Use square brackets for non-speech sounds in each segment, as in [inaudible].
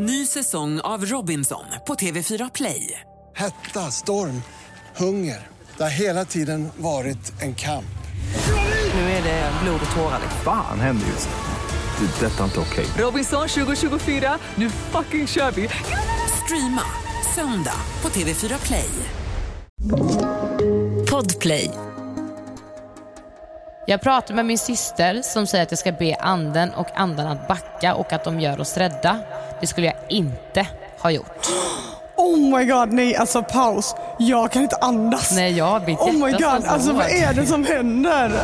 Ny säsong av Robinson på TV4 Play. Hetta, storm, hunger. Det har hela tiden varit en kamp. Nu är det blod och tårar. Fan händer just nu. Det. Detta är inte okej. Robinson 2024, nu fucking kör vi! Streama söndag på TV4 Play. Podplay. Jag pratar med min syster som säger att jag ska be anden och andarna att backa och att de gör oss rädda. Det skulle jag inte ha gjort. Oh my god, nej alltså paus. Jag kan inte andas. Nej, jag blir Oh my god, alltså vad är det som händer? [clears throat]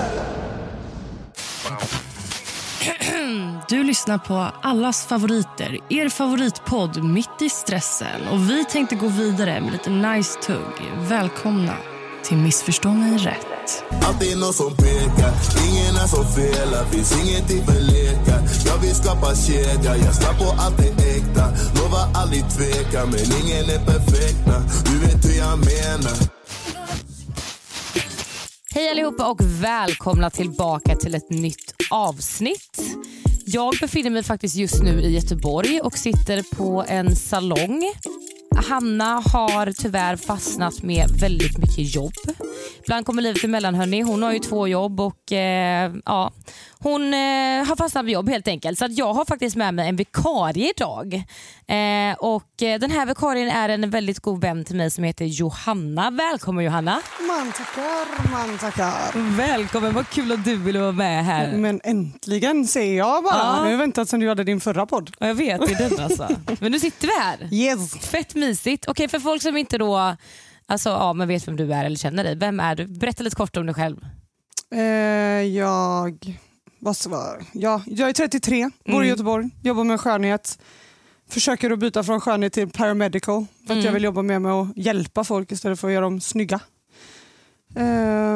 Du lyssnar på allas favoriter, er favoritpodd Mitt i stressen. Och Vi tänkte gå vidare med lite nice tugg. Välkomna till Missförstå mig rätt. Alltid någon som pekar, ingen är som felar Finns ingenting för lekar Jag vill skapa kedja, jag slapp på allt det äkta. Lovar aldrig tveka, men ingen är perfekta. Du vet hur jag menar. Hej allihopa och välkomna tillbaka till ett nytt avsnitt. Jag befinner mig faktiskt just nu i Göteborg och sitter på en salong. Hanna har tyvärr fastnat med väldigt mycket jobb. Ibland kommer livet emellan hörni. Hon har ju två jobb och eh, ja, hon eh, har fastnat med jobb helt enkelt. Så att jag har faktiskt med mig en vikarie idag. Eh, och eh, Den här vikarien är en väldigt god vän till mig som heter Johanna. Välkommen Johanna. Man tackar, man tackar. Välkommen, vad kul att du ville vara med här. Men äntligen ser jag bara. Ja. Jag har väntat sedan du hade din förra podd. Ja, jag vet, det är den [laughs] alltså. Men nu sitter vi här. Yes. Fett mysigt. Okej, för folk som inte då alltså, ja, men vet vem du är eller känner dig. Vem är du? Berätta lite kort om dig själv. Eh, jag, vad vara? Ja, jag är 33, bor Mm. i Göteborg, jobbar med skönhet. Försöker att byta från skönhet till paramedical för att Mm. jag vill jobba mer med att hjälpa folk istället för att göra dem snygga. Eh,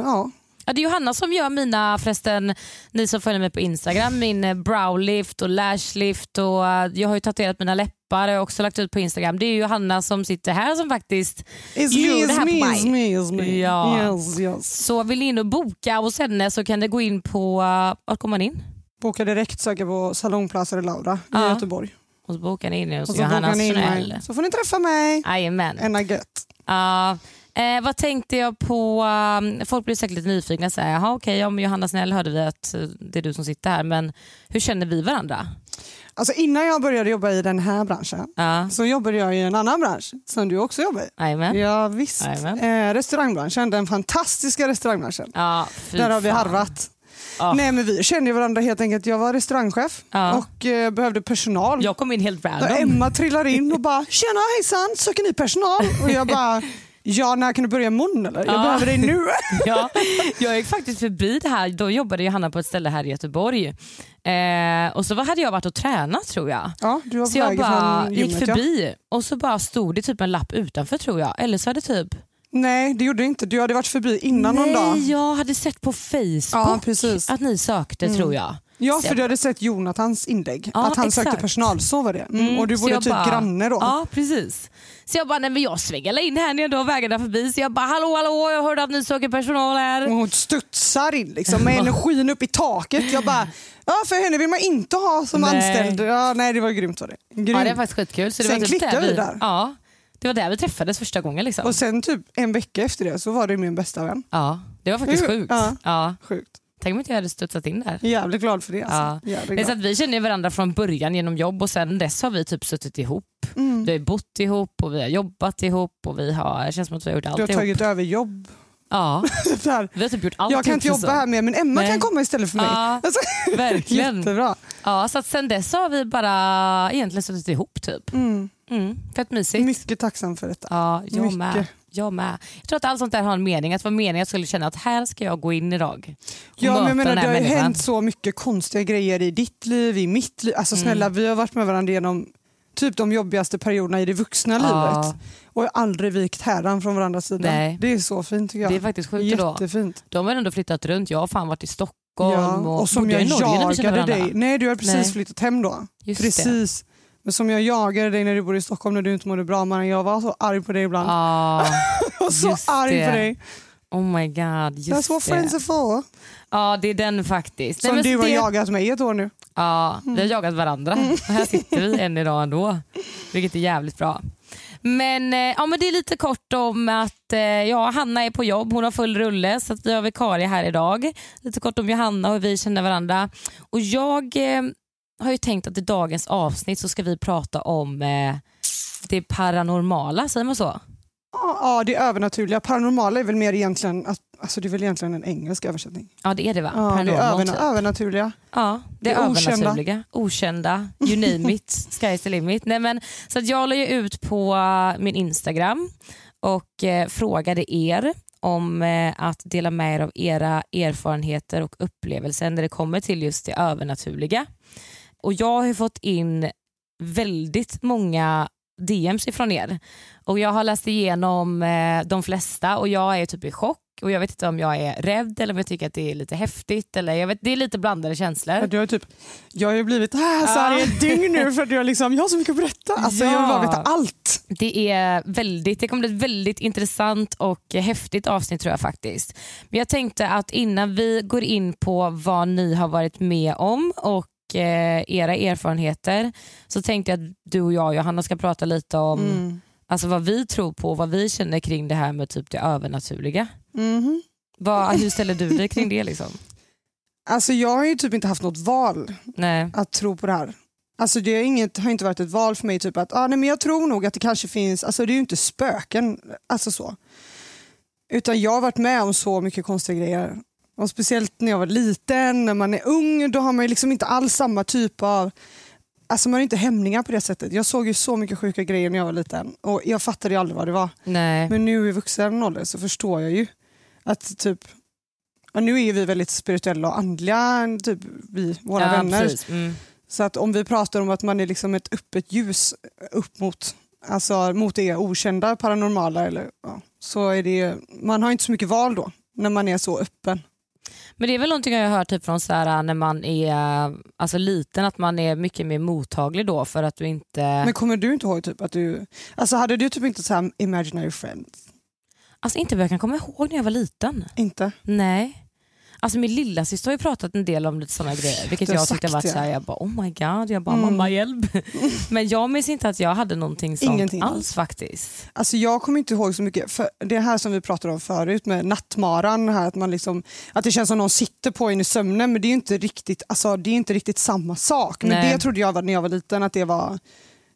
ja. Ja, det är Johanna som gör mina, förresten, ni som följer mig på Instagram, min eh, browlift och lashlift och eh, jag har ju tatuerat mina läppar och också lagt ut på Instagram. Det är Johanna som sitter här som faktiskt It's gör me, det här it's me, på it's mig. me, it's me. Ja. Yes, yes. Så vill ni in och boka hos henne så kan det gå in på, uh, vart kommer man in? Boka direkt, söka på Salong Plaza de Laura Ja. i Göteborg. Och så bokar ni in er hos Johanna ni Snell. Så får ni träffa mig. Jajamän. Ena gött. Ja, eh, vad tänkte jag på? Um, folk blir säkert lite nyfikna. Så här, Jaha, okej, ja, men Johanna Snäll hörde vi att eh, det är du som sitter här, men hur känner vi varandra? Alltså innan jag började jobba i den här branschen Ja, så jobbade jag i en annan bransch som du också jobbar i. jajamän. Ja, visst. Eh, restaurangbranschen, den fantastiska restaurangbranschen. Ja, Där har vi harvat. Ja. Nej men vi kände varandra helt enkelt. Jag var restaurangchef Ja. och eh, behövde personal. Jag kom in helt random. Emma trillar in och bara “tjena hejsan, söker ni personal?” och jag bara [laughs] “ja, när kan du börja imorgon eller? Jag Ja. behöver dig nu”. [laughs] Ja, jag gick faktiskt förbi det här. Då jobbade Johanna på ett ställe här i Göteborg. Eh, och så hade jag varit och tränat tror jag. Ja, du var Så jag bara från gick gymmet, förbi och så bara stod det typ en lapp utanför tror jag. Eller så hade typ... Ja. Nej det gjorde du inte, du hade varit förbi innan någon dag. Nej, jag hade sett på Facebook Ja, att ni sökte tror jag. Ja, för du hade sett Jonathans inlägg, Ja, att han sökte exakt. personal. Så var det. Mm. Och du bodde typ bara- granne då. Ja precis. Så jag bara, nej men jag svängade in här när jag då vägarna förbi. Så jag bara, hallå hallå jag hörde att ni söker personal här. Och hon studsar in liksom, med [laughs] energin upp i taket. Jag bara, ja för henne vill man inte ha som Nej. anställd. Ja, nej det var grymt var det. Grymt. Ja det var faktiskt skitkul. Så det Sen var typ klickade vi där. Ja, det var där vi träffades första gången. Liksom. Och sen typ en vecka efter det så var det min bästa vän. ja, det var faktiskt sjukt. ja. Ja. Sjukt. Tänk om inte jag hade studsat in där. Jävligt glad för det. Alltså. Ja. Jävligt Det är glad. så att vi känner varandra från början genom jobb och sen dess har vi typ suttit ihop. Mm. Vi har bott ihop och vi har jobbat ihop och vi har, det känns som att vi har gjort allt Du har ihop. tagit över jobb. Ja, [laughs] Så vi har typ gjort allt jag kan inte jobba det här mer men Emma Nej. kan komma istället för mig. Ja, [laughs] Alltså, verkligen. Jättebra. Ja, så att sen dess har vi bara egentligen suttit ihop typ. Mm. Mm, fett mysigt. Mycket tacksam för detta. Ja, jag Mycket. med. Jag med. Jag tror att allt sånt där har en mening. Att det var meningen att jag skulle känna att här ska jag gå in idag. Ja, men jag menar, det har ju hänt så mycket konstiga grejer i ditt liv, i mitt liv. Alltså Mm. snälla, vi har varit med varandra genom typ de jobbigaste perioderna i det vuxna Ja. livet. Och har aldrig vikt häran från varandras sida. Nej. Det är så fint tycker jag. Det är faktiskt sjukt. Jättefint. De har ändå flyttat runt. Jag har fan varit i Stockholm Ja. och, Och som jag jagade dig. Nej, du har precis Nej. flyttat hem då. Just precis. Men som jag jagade dig när du bodde i Stockholm när du inte mådde bra. Man, jag var så arg på dig ibland. [laughs] Var så arg det. på dig. oh my god. Just That's what det. friends are for. Ja, det är den faktiskt. Nej, Som men du har det, jagat mig i ett år nu. Ja, vi har jagat varandra. Och här sitter vi än idag ändå. vilket är jävligt bra. Men, eh, ja, men det är lite kort om att eh, ja, Hanna är på jobb, hon har full rulle så att vi har vikarie här idag. Lite kort om Johanna och hur vi känner varandra. Och jag eh, har ju tänkt att i dagens avsnitt så ska vi prata om eh, det paranormala, säger man så? Ja, det övernaturliga. Paranormala är väl mer egentligen, alltså det är väl egentligen en engelsk översättning. Ja det är det va? Ja, det är överna, typ. övernaturliga. Ja, det, är övernaturliga, okända, you name [laughs] it, sky's the limit. Nej, men, så jag la ju ut på eh, min Instagram och eh, frågade er om eh, att dela med er av era erfarenheter och upplevelser när det kommer till just det övernaturliga. Och jag har fått in väldigt många DMs ifrån er och jag har läst igenom eh, de flesta och jag är typ i chock och jag vet inte om jag är rädd eller om jag tycker att det är lite häftigt. Eller jag vet, det är lite blandade känslor. Du har typ, jag har ju blivit äh, så här i ett dygn nu för att jag, liksom, jag har så mycket att berätta. Alltså, Jag vill bara Ja. veta allt. Det är väldigt, det kommer bli ett väldigt intressant och häftigt avsnitt tror jag faktiskt. Men jag tänkte att innan vi går in på vad ni har varit med om och era erfarenheter så tänkte jag att du och jag Johanna ska prata lite om Mm. alltså, vad vi tror på och vad vi känner kring det här med typ det övernaturliga. Mhm. Vad, hur ställer du dig kring det? Liksom? [laughs] Alltså, jag har ju typ inte haft något val Nej. att tro på det här. Alltså det är inget, har inte varit ett val för mig, typ att ah, nej, men jag tror nog att det kanske finns, alltså det är ju inte spöken, alltså så. Utan jag har varit med om så mycket konstiga grejer. Och speciellt när jag var liten, när man är ung, då har man ju liksom inte alls samma typ av Alltså man har inte hämningar på det sättet. Jag såg ju så mycket sjuka grejer när jag var liten och jag fattade ju aldrig vad det var. Nej. Men nu i vuxen ålder så förstår jag ju att typ, ja, nu är ju vi väldigt spirituella och andliga, typ vi, våra ja, vänner. Mm. Så att om vi pratar om att man är liksom ett öppet ljus upp mot, alltså mot det okända, paranormala, eller, ja, så är det, man har inte så mycket val då när man är så öppen. Men det är väl någonting jag har hört typ från så här, när man är alltså, liten, att man är mycket mer mottaglig då för att du inte... Men kommer du inte ihåg typ att du, alltså hade du typ inte så här imaginary friends? Alltså inte vad jag kan komma ihåg när jag var liten. Inte? Nej. Alltså min lilla syster har ju pratat en del om lite sådana grejer vilket jag tyckte det. såhär, jag bara oh my god, jag bara Mm. mamma hjälp. [laughs] Men jag minns inte att jag hade någonting sånt Ingenting alls faktiskt. Alltså jag kommer inte ihåg så mycket, för det här som vi pratade om förut med nattmaran, här, att, man liksom, att det känns som någon sitter på en i sömnen men det är ju inte riktigt, alltså, det är inte riktigt samma sak. Men Nej. det trodde jag var, när jag var liten att det var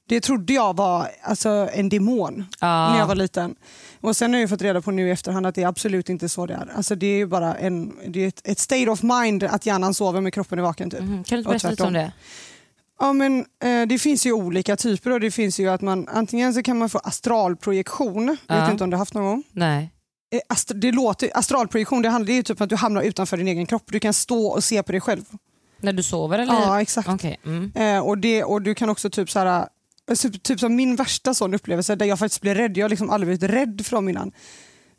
det trodde jag var alltså, en demon när jag var liten. Och Sen har jag fått reda på nu i efterhand att det är absolut inte så det är. Alltså, det är ju bara en, det är ett, ett state of mind att hjärnan sover med kroppen är vaken. Typ. Mhm. Kan du berätta lite om det? Ja, men, eh, det finns ju olika typer och det finns ju att man antingen så kan man få astralprojektion, jag vet inte om du har haft någon gång? Nej. Eh, Ast- det låter, astralprojektion det handlar ju typ om att du hamnar utanför din egen kropp. Du kan stå och se på dig själv. När du sover eller? Ja, exakt. Okej. Mm. Eh, och, det, och du kan också typ så här, typ, typ som min värsta sån upplevelse där jag faktiskt blev rädd, jag har liksom aldrig blivit rädd för dem innan.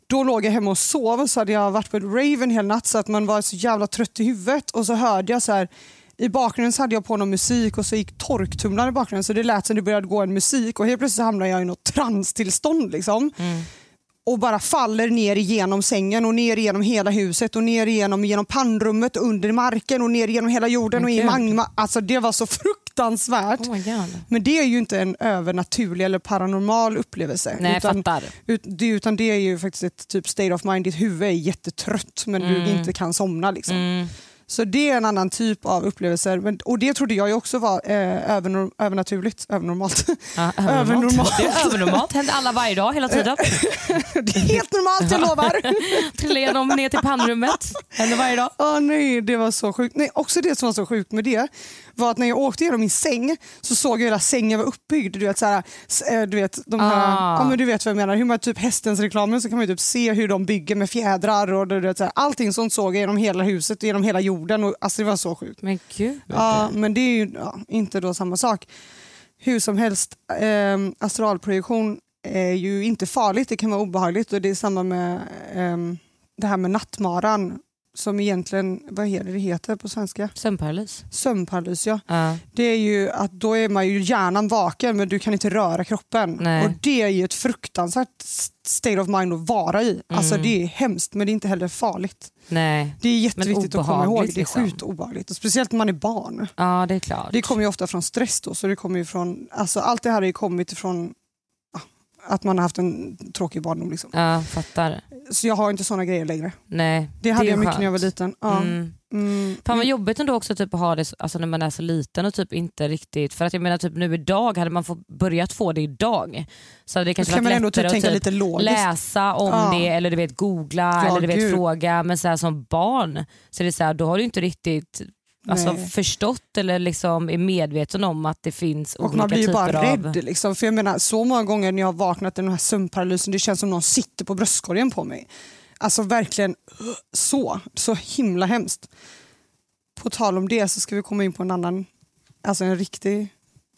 Då låg jag hemma och sov och så hade jag varit på ett rave en hel natt så att man var så jävla trött i huvudet och så hörde jag så här i bakgrunden så hade jag på någon musik och så gick torktumlaren i bakgrunden så det lät som det började gå en musik och helt plötsligt hamnade jag i något transtillstånd liksom. Mm. Och bara faller ner igenom sängen och ner igenom hela huset och ner igenom, genom pannrummet under marken och ner igenom hela jorden Men och i magma. Alltså det var så [laughs] fruktansvärt. Oh. Men det är ju inte en övernaturlig eller paranormal upplevelse. Nej, jag utan, fattar. ut, det, utan det är ju faktiskt ett typ state of mind. Ditt huvud är jättetrött men du inte kan somna. Liksom. Mm. Så det är en annan typ av upplevelser. Men, och det trodde jag ju också var eh, övernor, övernaturligt. Övernormalt. Ja, [laughs] Övernormalt. Det är övernormalt. Händer alla varje dag hela tiden. [laughs] det är helt normalt, jag lovar. [laughs] Trilla igenom ner till pannrummet. Händer varje dag. Åh nej, det var så sjukt. Nej, också det som var så sjukt med det var att när jag åkte genom min säng så såg jag hela sängen var uppbyggd. Du vet, så här, eh, du vet, de här, Ah. ja, men du vet vad jag menar. Hur man typ hästens reklamen så kan man ju typ se hur de bygger med fjädrar och du vet, så här, allting sånt såg jag genom hela huset och genom hela jorden. Och, alltså det var så sjukt. Men gud. Ja, men det är ju ja, inte då samma sak. Hur som helst, eh, astralprojektion är ju inte farligt, det kan vara obehagligt och det är samma med eh, det här med nattmaran. Som egentligen, vad heter det heter på svenska? Sömnparalys. Sömnparalys ja. Ja. Det är ju att då är man ju hjärnan vaken men du kan inte röra kroppen. Nej. Och det är ju ett fruktansvärt state of mind att vara i. Alltså det är hemskt men det är inte heller farligt. Nej. Det är jätteviktigt att komma ihåg. Det är liksom. sjukt obehagligt. Och speciellt när man är barn. Ja, det är klart. Det kommer ju ofta från stress då. Så det kommer ju från, alltså allt det här har ju kommit ifrån att man har haft en tråkig barndom. Liksom. Ja, fattar. Så jag har inte såna grejer längre. Nej, Det hade är jag mycket skönt. när jag var liten. Ja. Mm. Mm. Fan vad jobbigt ändå också typ att ha det så- alltså när man är så liten och typ inte riktigt, för att jag menar typ nu idag, hade man fått, börjat få det idag så hade det kanske kan man varit ändå lättare typ att typ läsa om Ja. det eller du vet googla Ja, eller du vet gud. fråga men så här, som barn så är det så här, då har du inte riktigt alltså, förstått eller liksom är medveten om att det finns Och olika man blir ju typer bara av... rädd. Liksom. För jag menar, så många gånger när jag har vaknat i den här sömnparalysen, det känns som någon sitter på bröstkorgen på mig. Alltså verkligen uh, så. Så himla hemskt. På tal om det så ska vi komma in på en annan, alltså en riktig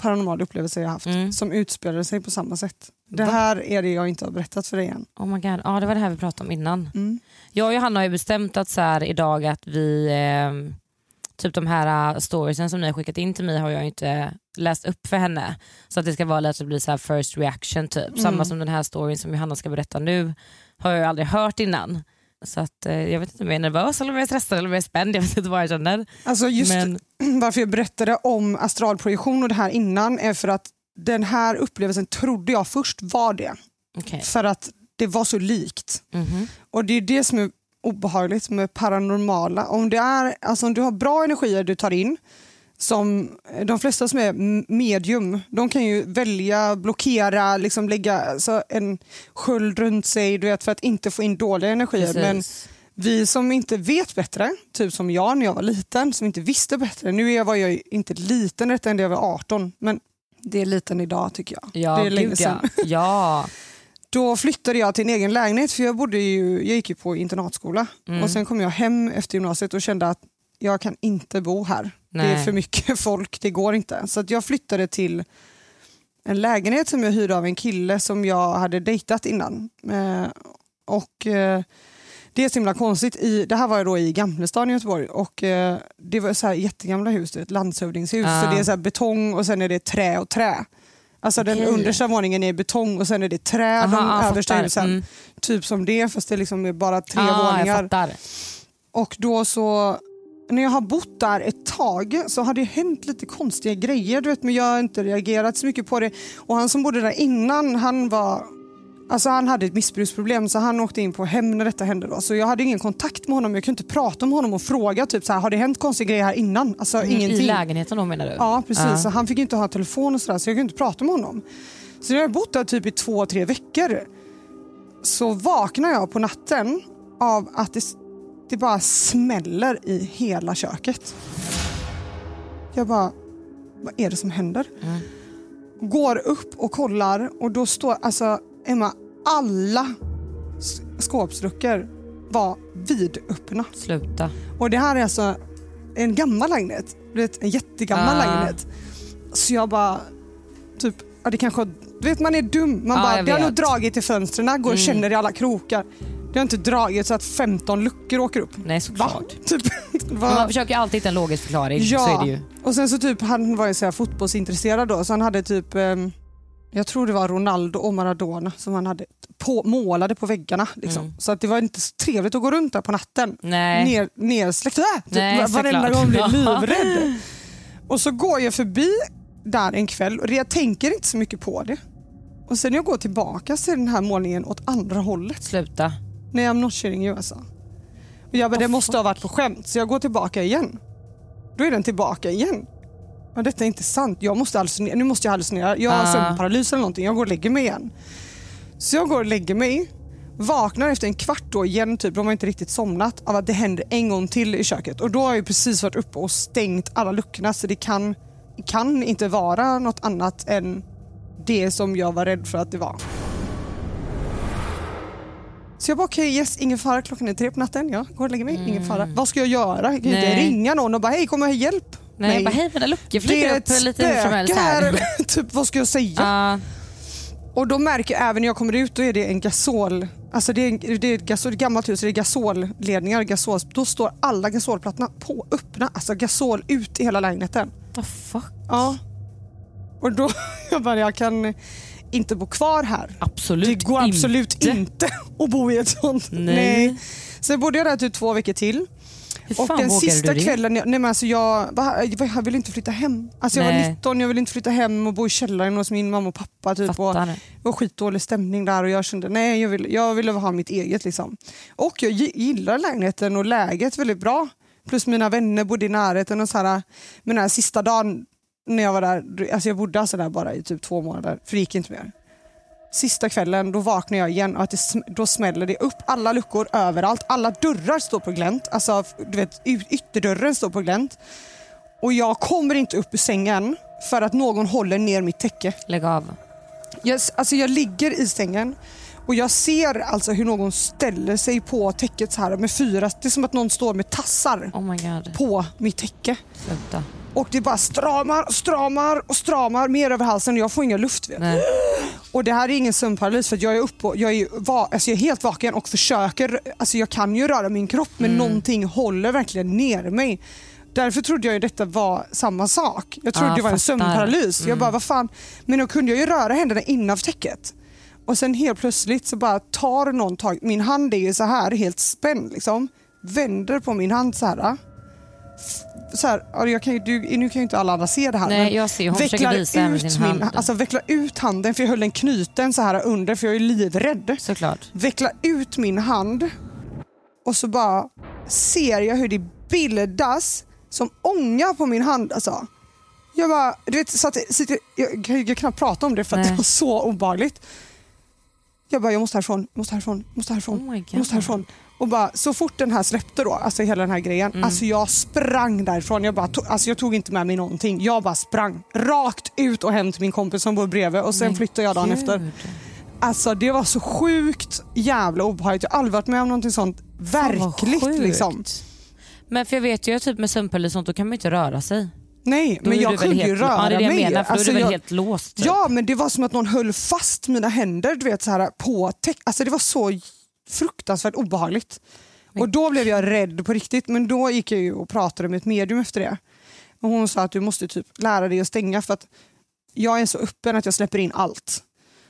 paranormal upplevelse jag haft Mm. som utspelade sig på samma sätt. Det här är det jag inte har berättat för dig än. Oh my God. Ja det var det här vi pratade om innan. Mm. Jag och Johanna har ju bestämt att så här, idag att vi, eh, typ de här uh, storiesen som ni har skickat in till mig har jag inte läst upp för henne. Så att det ska vara lite blir så first reaction typ. Mm. Samma som den här storyn som Johanna ska berätta nu har jag ju aldrig hört innan. Så att, eh, jag vet inte om jag är nervös eller om jag är stressad eller om jag är spänd. Jag vet inte vad jag känner. Alltså just Men, [clears throat] varför jag berättade om astralprojektion och det här innan är för att den här upplevelsen trodde jag först var det. okej. För att det var så likt. Mhm. Och det är det som är obehagligt med paranormala. Om, det är, alltså om du har bra energier du tar in, som de flesta som är medium, de kan ju välja, blockera, liksom lägga alltså en sköld runt sig du vet, för att inte få in dåliga energier. Men Precis. vi som inte vet bättre, typ som jag när jag var liten, som inte visste bättre. Nu är jag, var jag inte liten rätt än jag var 18, men det är liten idag tycker jag. Ja, det är länge sedan. [laughs] ja. ja. Då flyttade jag till en egen lägenhet för jag, bodde ju, jag gick ju på internatskola. Mm. Och Sen kom jag hem efter gymnasiet och kände att jag kan inte bo här. Det Nej. är för mycket [laughs] folk, det går inte. Så att jag flyttade till en lägenhet som jag hyrde av en kille som jag hade dejtat innan. Eh, och eh, Det är så himla konstigt. I, det här var jag då i Gamlestan i Göteborg och eh, det var så här jättegamla hus, det ett landshövdingshus. Ah. Så det är så betong och sen är det trä och trä. Alltså den Okej. understa våningen är betong och sen är det trä Aha, de översta fattar. husen. Mm. Typ som det fast det liksom är bara tre ah, våningar. Och då så, när jag har bott där ett tag så har det hänt lite konstiga grejer du vet, men jag har inte reagerat så mycket på det. Och han som bodde där innan, han var Alltså han hade ett missbruksproblem så han åkte in på hem när detta hände. Då. Så jag hade ingen kontakt med honom. Jag kunde inte prata med honom och fråga typ så här, har det hänt konstiga grejer här innan? Alltså Mm, ingenting. I lägenheten då menar du? Ja precis, Ja. så han fick inte ha telefon och sådär så jag kunde inte prata med honom. Så när jag har bott där typ i två, tre veckor så vaknar jag på natten av att det, det bara smäller i hela köket. Jag bara, vad är det som händer? Mm. Går upp och kollar och då står, alltså Emma, alla skåpsluckor var vidöppna. Sluta. Och det här är alltså en gammal lägenhet. Du vet, en jättegammal Ah. lägenhet. Så jag bara, typ, ja, det kanske, du vet man är dum. Man Ja, bara, det har nog dragit i fönstren, går och Mm. känner i alla krokar. Det har inte dragit så att 15 luckor åker upp. Nej Va? såklart. [laughs] Typ, Men va? man försöker alltid hitta en logisk förklaring. Ja. Och sen så typ, han var ju så här fotbollsintresserad då, så han hade typ, ehm, jag tror det var Ronaldo och Maradona som han hade på, målade på väggarna. Liksom. Mm. Så att det var inte så trevligt att gå runt där på natten. Nej. Ner, nersläckt. Äh, typ, varenda gång jag livrädd. [laughs] och så går jag förbi där en kväll och jag tänker inte så mycket på det. Och sen när jag går tillbaka ser den här målningen åt andra hållet. Sluta. Nej, I'm not shitting you alltså. Och jag bara, det måste ha varit på skämt så jag går tillbaka igen. Då är den tillbaka igen. Men detta är inte sant. Jag måste hallucinera. Nu måste jag hallucinera. Jag har Ah. sömnparalys eller någonting. Jag går och lägger mig igen. Så jag går och lägger mig. Vaknar efter en kvart då igen, typ, de har inte riktigt somnat, av att det händer en gång till i köket. Och då har jag precis varit uppe och stängt alla luckorna så det kan, kan inte vara något annat än det som jag var rädd för att det var. Så jag bara okej, yes, ingen fara. Klockan är tre på natten. Jag går och lägger mig. Ingen fara. Vad ska jag göra? Jag kan ju inte Mm. Ringa någon och bara hej, kom och hjälp Nej, jag bara, hej mina luckor Det flyger är upp ett lite hur som helst spöke här. här. eller [laughs] typ, vad ska jag säga? Ja, Och då märker jag även när jag kommer ut, då är det en gasol, Alltså det är, det är ett gasol, ett gammalt hus, det är gasolledningar, gasol, då står alla gasolplattorna på öppna, alltså gasol ut i hela lägenheten. The fuck? Ja. Och då, [laughs] jag bara, jag kan inte bo kvar här. Absolut Det går absolut inte. inte, att bo i ett sånt. Nej. Sen bodde jag där typ två veckor till. Och den sista kvällen, jag, nej men alltså jag, va- jag ville inte flytta hem. Alltså jag var Nej. 19, jag ville inte flytta hem och bo i källaren hos min mamma och pappa. Typ, och det var skitdålig stämning där och jag kände nej jag ville, jag ville ha mitt eget. Liksom. Och jag gi- gillar lägenheten och läget väldigt bra. Plus mina vänner bodde i närheten. Och så här, men den här sista dagen när jag var där, alltså jag bodde alltså där bara i typ två månader för det gick inte mer. Sista kvällen då vaknar jag igen och att det, då smäller det upp alla luckor överallt. Alla dörrar står på glänt. Alltså, du vet, ytterdörren står på glänt. Och jag kommer inte upp ur sängen för att någon håller ner mitt täcke. Lägg av. Jag, alltså jag ligger i sängen och jag ser alltså hur någon ställer sig på täcket så här med fyra, det är som att någon står med tassar Oh på mitt täcke. Sluta. Och det bara stramar och stramar och stramar mer över halsen och jag får ingen luft. Nej. Och det här är ingen sömnparalys för jag är uppe och, jag är, va, alltså jag är helt vaken och försöker, alltså jag kan ju röra min kropp men någonting håller verkligen ner mig. Därför trodde jag ju detta var samma sak. Jag trodde Ja, det var en sömnparalys. Jag bara, vad fan. Men då kunde jag ju röra händerna innanför täcket. Och sen helt plötsligt så bara tar någon tag, min hand är ju så här helt spänd liksom. Vänder på min hand så här. Så här ja, jag kan ju, du, nu kan ju inte alla andra se det här. Nej, jag ser. Hon vecklar visa här med ut sin min, hand. Alltså vecklar ut handen för jag höll den knuten så här under för jag är livrädd. Såklart. Vecklar ut min hand och så bara ser jag hur det bildas som ånga på min hand. Alltså. Jag bara, du vet, så att, det sitter, jag, jag kan knappt prata om det för att Nej. det var så obehagligt. Jag bara, jag måste härifrån, jag måste härifrån, jag måste härifrån. Oh jag måste härifrån. Och bara, så fort den här släppte då, alltså hela den här grejen, Mm. alltså jag sprang därifrån. Jag, bara, tog, alltså jag tog inte med mig någonting. Jag bara sprang rakt ut och hem till min kompis som bor bredvid och sen Men flyttade jag dagen gud. efter. Alltså det var så sjukt jävla obehagligt. Jag har aldrig varit med om någonting sånt verkligt. sjukt. Liksom. Men för jag vet ju typ med sömnparalys och sånt, då kan man inte röra sig. Nej, Då men jag väl kunde ju röra Ja det är det jag mig. menar, för då Alltså, är du väl jag- helt låst. Typ. Ja, men det var som att någon höll fast mina händer du vet, så här, på täck. Alltså det var så fruktansvärt obehagligt. Och då blev jag rädd på riktigt, men då gick jag ju och pratade med ett medium efter det. Och hon sa att du måste typ lära dig att stänga för att jag är så öppen att jag släpper in allt.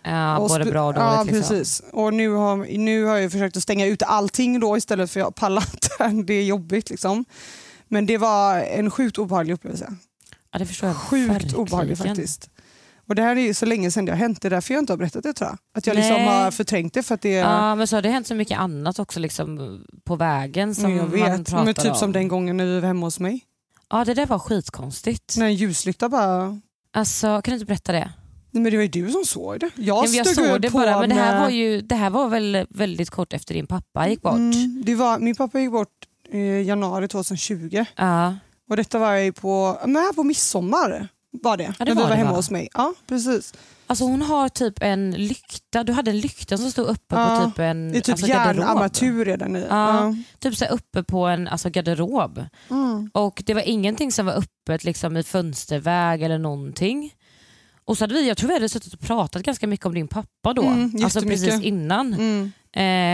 Ja, Och både bra och dåligt. Ja, liksom. precis. Och nu har, nu har jag försökt att stänga ut allting då istället för jag pallar inte. Det är jobbigt liksom. Men det var en sjukt obehaglig upplevelse. Ja, det förstår jag Sjukt verkligen. obehaglig faktiskt. Och det här är ju så länge sedan det har hänt. Det är därför jag inte har berättat det tror jag. Att jag liksom Nej. har förträngt det för att det är... Ja, men så har det hänt så mycket annat också liksom, på vägen som men jag man vet. pratar Men typ om. som den gången när vi var hemma hos mig. Ja, det där var skitkonstigt. När en ljuslykta bara... Alltså, kan du inte berätta det? Nej, men det var ju du som såg det. Jag, Ja, men jag såg det bara, men det här med- var ju det här var väl väldigt kort efter din pappa gick bort. Mm, det var, min pappa gick bort i januari 2020. Ja. Och detta var ju på, men här på midsommar. Var det, det när vi var det, hemma va? hos mig. Ja, precis. Alltså hon har typ en lykta, du hade en lykta som stod uppe Ja, på typ en Det är typ alltså järnarmatur redan i. Ja. Typ så uppe på en alltså garderob. Mm. Och det var ingenting som var öppet liksom, i fönsterväg eller någonting. Och så hade vi, jag tror vi hade suttit och pratat ganska mycket om din pappa då. Mm, alltså precis innan. Mm.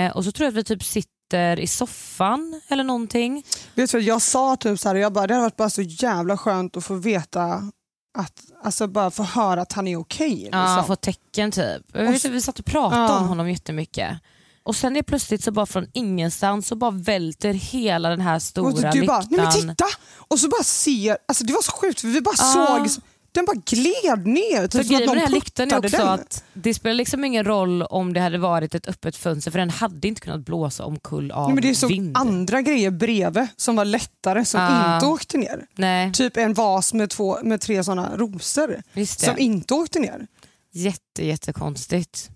Eh, och så tror jag att vi typ sitter i soffan eller någonting. Vet du, jag sa typ så här, jag bara, det hade varit bara så jävla skönt att få veta att, alltså bara få höra att han är okej. Ja, liksom. få tecken typ. Och vet, så- vi satt och pratade Ja. om honom jättemycket. Och sen är plötsligt så bara från ingenstans så bara välter hela den här och stora du bara, nej men titta! Och så bara ser, alltså det var så sjukt för vi bara Ja. såg, den bara gled ner. Typ som att någon puttade också den. att det spelar liksom ingen roll om det hade varit ett öppet fönster för den hade inte kunnat blåsa omkull av Nej, men det är så vind. andra grejer bredvid som var lättare som Ja. inte åkte ner. Nej, Typ en vas med, två, med tre såna rosor som inte åkte ner. Jätte, jättekonstigt.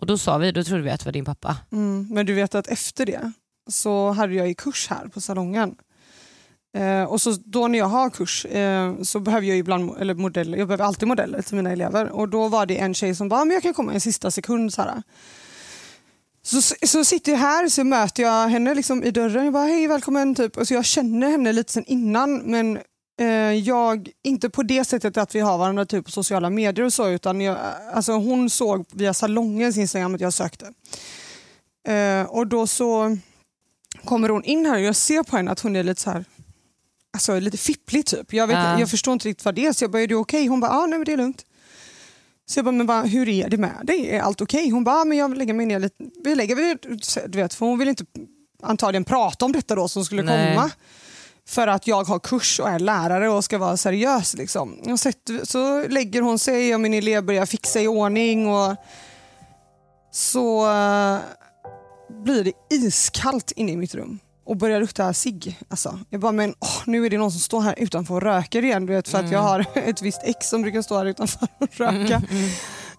Och då sa vi, då trodde vi att det var din pappa. Mm, men du vet att efter det så hade jag ju kurs här på salongen. Eh, och så då när jag har kurs eh, så behöver jag ibland eller modeller, jag behöver alltid modeller till mina elever. Och då var det en tjej som bara, ah, men jag kan komma en sista sekund. Så, här. Så, så sitter jag här så möter jag henne liksom i dörren. Jag bara, hej välkommen. Typ. Och så jag känner henne lite sen innan men eh, jag, inte på det sättet att vi har varandra typ på sociala medier och så utan jag, eh, alltså hon såg via salongens Instagram att jag sökte. Eh, och då så kommer hon in här och jag ser på henne att hon är lite så här Alltså lite fipplig typ. Jag, vet, Ja. jag förstår inte riktigt vad det är så jag bara, är du okej? Hon bara, ah, nej men det är lugnt. Så jag bara, men bara, hur är det med dig? Är allt okej? Hon bara, ah, men jag lägga mig ner lite. Vi lägger väl, du vet, för hon vill inte antagligen prata om detta då som skulle Nej. komma. För att jag har kurs och är lärare och ska vara seriös. Liksom. Har sett, så lägger hon sig och min elev börjar fixa i ordning och så eh, blir det iskallt inne i mitt rum och börjar lukta cigg. Alltså, jag bara, men åh, nu är det någon som står här utanför och röker igen. Du vet, för att jag har [laughs] ett visst ex som brukar stå här utanför och röka.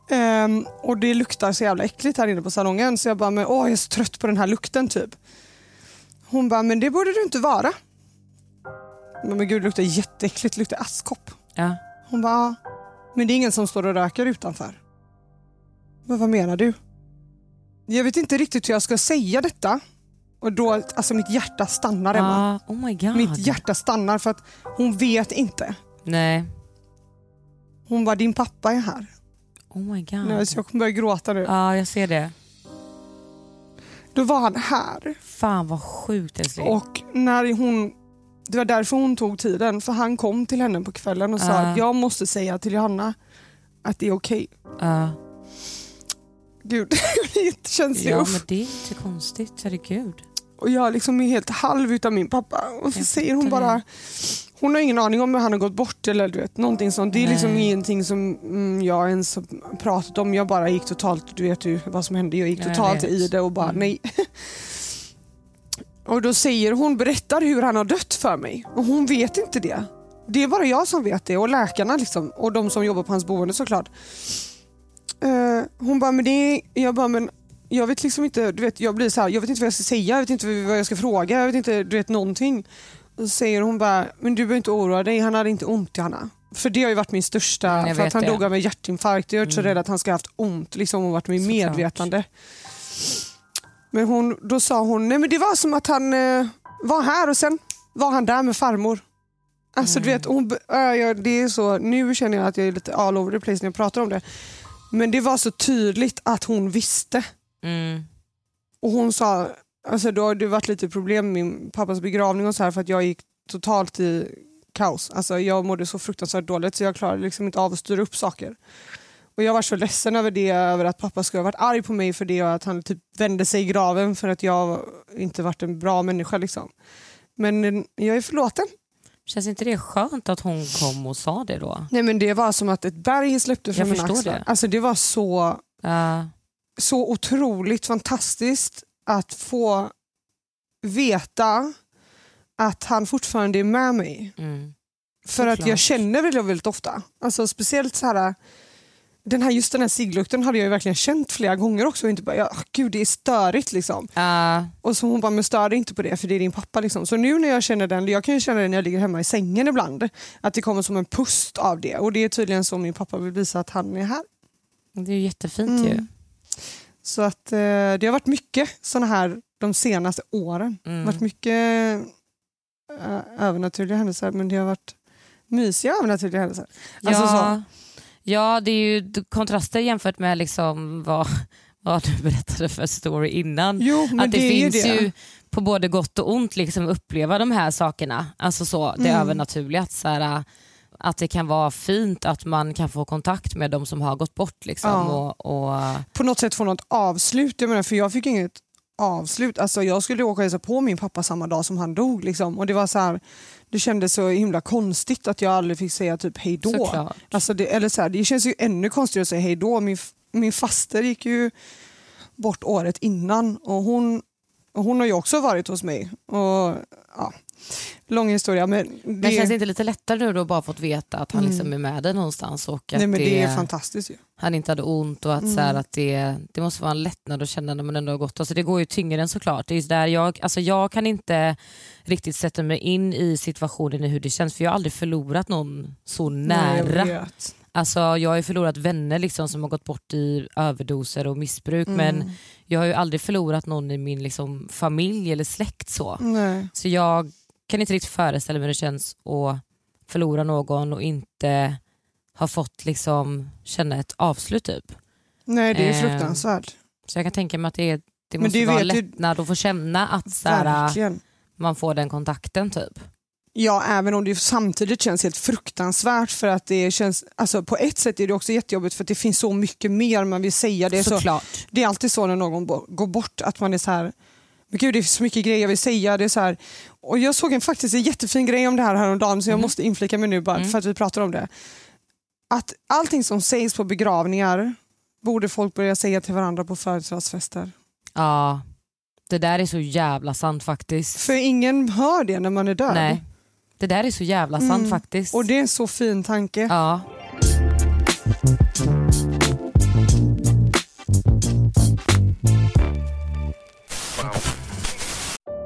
Ehm, och det luktar så jävla äckligt här inne på salongen så jag bara, men, åh, jag är så trött på den här lukten typ. Hon bara, men det borde du inte vara. Men, men gud, det luktar jätteäckligt, det luktar askkopp. Ja. Hon bara, "Ja, men det är ingen som står och röker utanför. Men vad menar du? Jag vet inte riktigt hur jag ska säga detta. Och då, alltså mitt hjärta stannar Emma. Ah, oh my god. Mitt hjärta stannar för att hon vet inte. Nej. Hon var din pappa är här. Oh my god. Nej, så jag kommer börja gråta nu. Ja, jag ser det. Då var han här. Fan vad sjukt älskling. Och när hon, det var därför hon tog tiden. För han kom till henne på kvällen och sa att jag måste säga till Johanna att det är okej. [laughs] Ja. Gud, det är jättekänslig. ja, men det är inte konstigt. Herregud. Och jag liksom är helt halv utav min pappa. Och så Jag säger hon bara, hon har ingen aning om hur han har gått bort eller du vet, någonting sånt. Det är liksom Nej. ingenting som mm, jag ens har pratat om. Jag bara gick totalt, du vet ju vad som hände. Jag gick jag totalt vet. i det och bara Mm. nej. Och då säger hon, berättar hur han har dött för mig. Och hon vet inte det. Det är bara jag som vet det och läkarna liksom. Och de som jobbar på hans boende såklart. Eh, hon bara, men det är, jag bara, men jag vet liksom inte, du vet, jag blir så här, jag vet inte vad jag ska säga, jag vet inte vad jag ska fråga, jag vet inte, du vet någonting. Och så säger hon bara, men du behöver inte oroa dig, han hade inte ont i Hanna. För det har ju varit min största, Mm, för att han det. dog av en hjärtinfarkt. Jag har varit så Mm. rädd att han ska ha haft ont liksom, och varit med medvetande. Men hon, då sa hon, nej men det var som att han eh, var här och sen var han där med farmor. Alltså du vet, hon, b- äh, det är så, nu känner jag att jag är lite all over the place när jag pratar om det. Men det var så tydligt att hon visste. Mm. Och hon sa, alltså då har det varit lite problem med min pappas begravning och så här för att jag gick totalt i kaos. Alltså jag mådde så fruktansvärt dåligt så jag klarade liksom inte av att styra upp saker. Och jag var så ledsen över det, över att pappa skulle ha varit arg på mig för det och att han typ vände sig i graven för att jag inte varit en bra människa. Liksom. Men eh, jag är förlåten. Känns inte det skönt att hon kom och sa det då? Nej men det var som att ett berg släppte från Jag mina axlar. det. Alltså det var så Ja. Så otroligt fantastiskt att få veta att han fortfarande är med mig. Mm. För att jag känner väldigt, väldigt ofta. Alltså speciellt så här, den här, just den här cigglukten hade jag ju verkligen känt flera gånger också. Och inte bara, ja, gud det är störigt liksom. Ja. Och så hon bara, men stör dig inte på det för det är din pappa. Liksom. Så nu när jag känner den, jag kan ju känna det när jag ligger hemma i sängen ibland. Att det kommer som en pust av det. Och det är tydligen så min pappa vill visa att han är här. Det är ju jättefint ju. Mm. Så att eh, det har varit mycket såna här de senaste åren. Det har Mm. varit mycket eh, övernaturliga händelser men det har varit mysiga övernaturliga händelser. Alltså ja. ja, det är ju kontraster jämfört med liksom vad, vad du berättade för story innan. Jo att det, är finns ju det. ju på både gott och ont liksom uppleva de här sakerna. Alltså så, det Mm. övernaturliga. Så här, att det kan vara fint att man kan få kontakt med de som har gått bort. Liksom, Ja. och, och, På något sätt få något avslut. Jag menar, för jag fick inget avslut. Alltså, jag skulle åka och hälsa på min pappa samma dag som han dog. Liksom. Och det var så här, det kändes så himla konstigt att jag aldrig fick säga typ hej då. Såklart. Alltså det, eller så här, det känns ju ännu konstigare att säga hej då. Min, min faster gick ju bort året innan och hon, och hon har ju också varit hos mig. Och, ja, lång historia men, det, Men känns det inte lite lättare nu då bara fått veta att han Mm. liksom är med dig någonstans och att nej, men det, det, är fantastiskt ju. han inte hade ont och att, Mm. så här, att det, det måste vara en lättnad att känna när man ändå har gått. Alltså, det går ju tyngre än såklart. Det är där jag, alltså, jag kan inte riktigt sätta mig in i situationen i hur det känns för jag har aldrig förlorat någon så Nej, jag nära. Alltså, jag har ju förlorat vänner liksom, som har gått bort i överdoser och missbruk Mm. men jag har ju aldrig förlorat någon i min liksom, familj eller släkt. så. Nej. Så jag kan inte riktigt föreställa mig hur det känns att förlora någon och inte ha fått liksom, känna ett avslut. Typ. nej, det är Ehm, fruktansvärt. Så jag kan tänka mig att det är det Men måste vara en lättnad att få känna att så här, Verkligen. man får den kontakten typ. Ja, även om det samtidigt känns helt fruktansvärt för att det känns, alltså på ett sätt är det också jättejobbigt för att det finns så mycket mer man vill säga. Det är, så, Såklart. det är alltid så när någon går bort att man är så här, men gud det är så mycket grejer jag vill säga. Det är så här, och jag såg en, faktiskt en jättefin grej om det här häromdagen så jag måste inflika mig nu bara för att vi pratar om det. Att allting som sägs på begravningar borde folk börja säga till varandra på födelsedagsfester. Ja, det där är så jävla sant faktiskt. För ingen hör det när man är död. Nej, det där är så jävla sant Mm. faktiskt. Och det är en så fin tanke. Ja.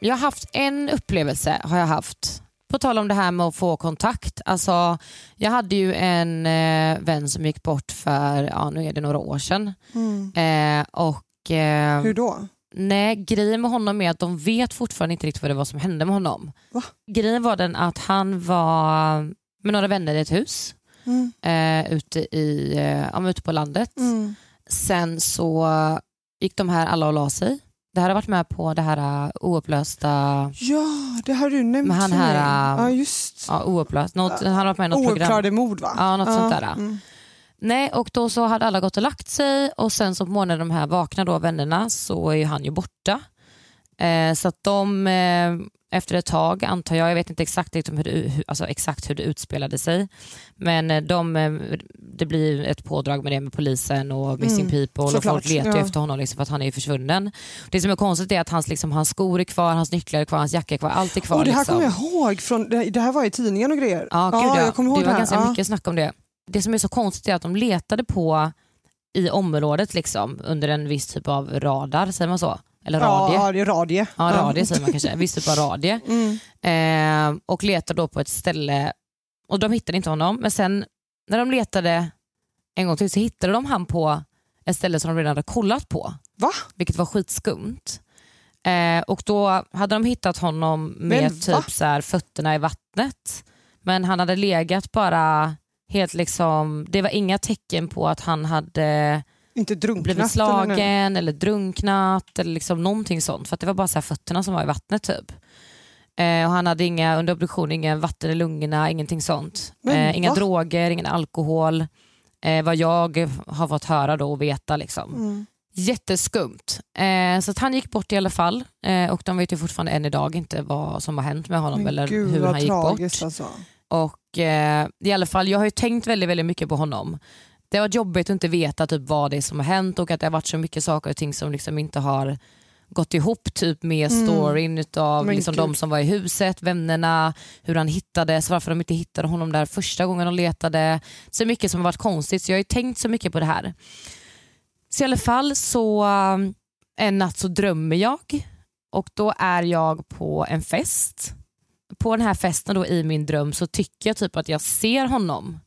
Jag har haft en upplevelse, har jag haft. På tal om det här med att få kontakt. Alltså, jag hade ju en eh, vän som gick bort för, ja nu är det några år sedan. Eh, och, eh, Hur då? Nej, grejen med honom är att de vet fortfarande inte riktigt vad det var som hände med honom. Va? Grejen var den att han var med några vänner i ett hus Mm. eh, ute, i, eh, ja, ute på landet. Mm. Sen så gick de här alla och la sig. Det här har varit med på det här uh, oupplösta, Ja, det har du nämnt Men han här, äh, Ja, just. ja ouupplöst, något, han har varit med i något program. Ouppklarade mord va? Ja, något sånt där. Mm. Nej, och då så hade alla gått och lagt sig och sen så på morgonen de här vaknar då vännerna så är ju han ju borta. Eh, så att de eh, efter ett tag antar jag, jag vet inte exakt, liksom hur, det, alltså exakt hur det utspelade sig, men eh, de, eh, det blir ett pådrag med det med polisen och Missing Mm, People och såklart, folk letar ja. efter honom liksom för att han är försvunnen. Det som är konstigt är att hans, liksom, hans skor är kvar, hans nycklar är kvar, hans jacka är kvar, allt är kvar. Oh, det här liksom. kommer jag ihåg, från, det det här var i tidningen och grejer. Ja, gud, ja. jag kommer ihåg det var här. ganska mycket snack om det. Det som är så konstigt är att de letade på i området liksom, under en viss typ av radar, säger man så? Eller radie? Ja, radie. Ja, radie säger man kanske. En viss typ av radie. [laughs] Mm. Eh, och letade då på ett ställe och de hittade inte honom. Men sen när de letade en gång till så hittade de han på ett ställe som de redan hade kollat på. Va? Vilket var skitskumt. Eh, och då hade de hittat honom med Men va? typ så här, fötterna i vattnet. Men han hade legat bara helt liksom, det var inga tecken på att han hade Inte drunknat. blivit eller slagen eller, drunknat eller liksom någonting sånt. För det var bara så fötterna som var i vattnet typ. Eh, och han hade inga, under obduktion inga vatten i lungorna, ingenting sånt. Men Eh, inga va? droger, ingen alkohol. Eh, vad jag har fått höra då och veta. Liksom. Mm. Jätteskumt. Eh, så han gick bort i alla fall eh, och de vet ju fortfarande än idag inte vad som har hänt med honom Men eller gud hur han gick bort. alltså. Och eh, i alla fall, jag har ju tänkt väldigt, väldigt mycket på honom. Det har varit jobbigt att inte veta typ vad det är som har hänt och att det har varit så mycket saker och ting som liksom inte har gått ihop typ med Mm. storyn utav Men liksom gud. de som var i huset, vännerna, hur han hittades, varför de inte hittade honom där första gången de letade. Så mycket som har varit konstigt så jag har ju tänkt så mycket på det här. Så i alla fall så um, en natt så drömmer jag och då är jag på en fest. På den här festen då i min dröm så tycker jag typ att jag ser honom.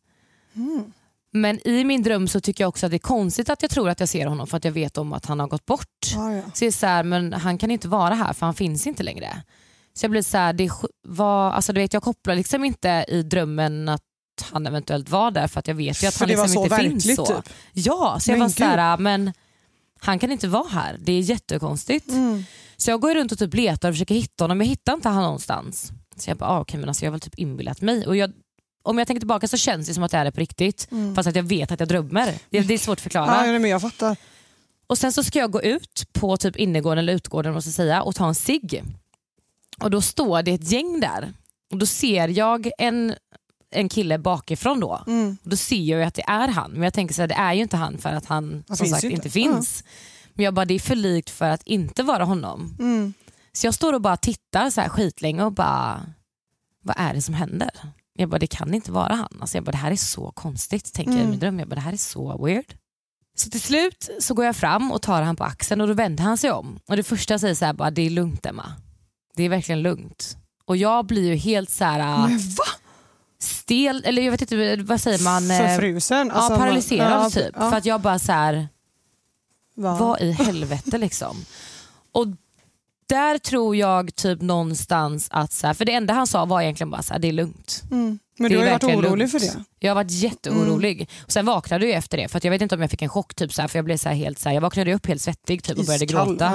Mm. Men i min dröm så tycker jag också att det är konstigt att jag tror att jag ser honom för att jag vet om att han har gått bort. Ja, ja. Så jag är så här, men han kan inte vara här för han finns inte längre. Så jag blir så här, det vad, alltså du vet, jag kopplar liksom inte i drömmen att han eventuellt var där för att jag vet ju att För han var liksom inte verkligt finns så. typ. Ja, så jag Men var så här, men han kan inte vara här. Det är jättekonstigt. Mm. Så jag går runt och typ letar och försöker hitta honom, men jag hittar inte han någonstans. Så jag bara, ah, okej men alltså jag har väl typ inbillat mig. Och jag, om jag tänker tillbaka så känns det som att det är det på riktigt. Mm. Fast att jag vet att jag drömmer. Det, det är svårt att förklara. Ja, nej, men jag fattar. Och sen så ska jag gå ut på typ innergården eller utgården måste jag säga, och ta en cigg. Och Då står det ett gäng där. Och Då ser jag en, en kille bakifrån då. Mm. Och Då ser jag att det är han. Men jag tänker så här, det är ju inte han för att han Han som sagt inte, inte. finns. Men jag bara, det är för likt för att inte vara honom. Mm. Så jag står och bara tittar så här skitlänge och bara, vad är det som händer? Jag bara, det kan inte vara han. Alltså jag bara, det här är så konstigt, tänker jag i Mm. min dröm. Jag bara, det här är så weird. Så till slut så går jag fram och tar han på axeln och då vänder han sig om. Och det första jag säger så här, bara, det är lugnt Emma. Det är verkligen lugnt. Och jag blir ju helt så här Men va? stel, eller jag vet inte, vad säger man? Eh, Förfrusen? Alltså, ja, paralyserad ja, typ. ja. För att jag bara så här, Va? vad i helvete liksom. Och där tror jag typ någonstans att, så här, för det enda han sa var egentligen bara så här, det är lugnt. Mm. Men Det du har ju varit orolig lugnt. för det. Jag har varit jätteorolig. Och sen vaknade jag efter det för jag vet inte om jag fick en chock typ så här, för jag blev så här helt så jag vaknade upp helt svettig typ och började Iskall. gråta.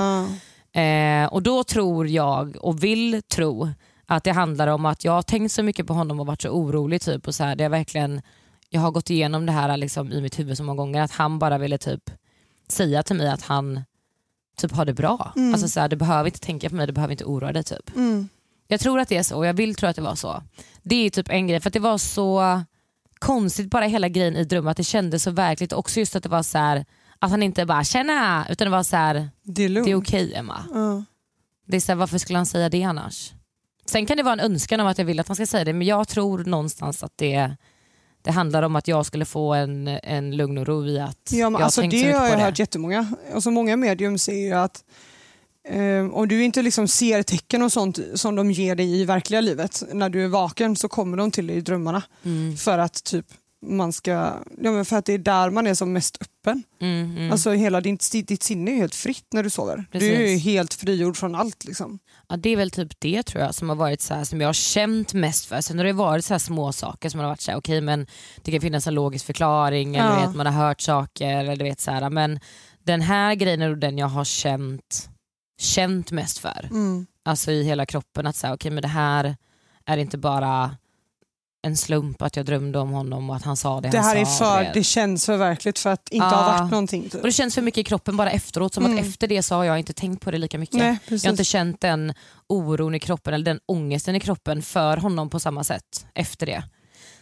Ja. Eh, och då tror jag och vill tro att det handlar om att jag har tänkt så mycket på honom och varit så orolig typ och så här, det är verkligen, jag har gått igenom det här liksom, i mitt huvud så många gånger att han bara ville typ säga till mig att han typ har det bra. Mm. Alltså så här, du behöver inte tänka på mig, du behöver inte oroa dig typ. Mm. Jag tror att det är så och jag vill tro att det var så. Det är typ en grej för att det var så konstigt bara hela grejen i drömmen att det kändes så verkligt. Också just att det var så här att han inte bara “tjena” utan det var så här Det är lugnt. “det är okej Emma”. Ja. Det är så här, varför skulle han säga det annars? Sen kan det vara en önskan om att jag vill att han ska säga det men jag tror någonstans att det, det handlar om att jag skulle få en, en lugn och ro i att Ja, men jag alltså, tänkt det så mycket har på jag det. hört jättemånga. Alltså, många medium säger ju att eh, om du inte liksom ser tecken och sånt som de ger dig i verkliga livet när du är vaken så kommer de till dig i drömmarna. Mm, För att typ man ska, ja, men för att det är där man är som mest öppen. mm, mm. Alltså hela din, ditt sinne är helt fritt när du sover. Du är Precis. helt frigjord från allt. Liksom. Ja, det är väl typ det tror jag som har varit så här, som jag har känt mest för. Sen har det varit så här små saker som har varit så här, okej men det kan finnas en logisk förklaring eller Ja. vet, man har hört saker. Eller du vet, så här, men den här grejen är den jag har känt, känt mest för. Mm. Alltså i hela kroppen att säga okej men det här är inte bara en slump att jag drömde om honom och att han sa det, Det han här är sa. för, du vet. det känns för verkligt för att inte ha varit någonting. Typ. Och det känns för mycket i kroppen bara efteråt. Som Mm. att efter det så har jag inte tänkt på det lika mycket. Nej. Jag har inte känt den oron i kroppen eller den ångesten i kroppen för honom på samma sätt efter det.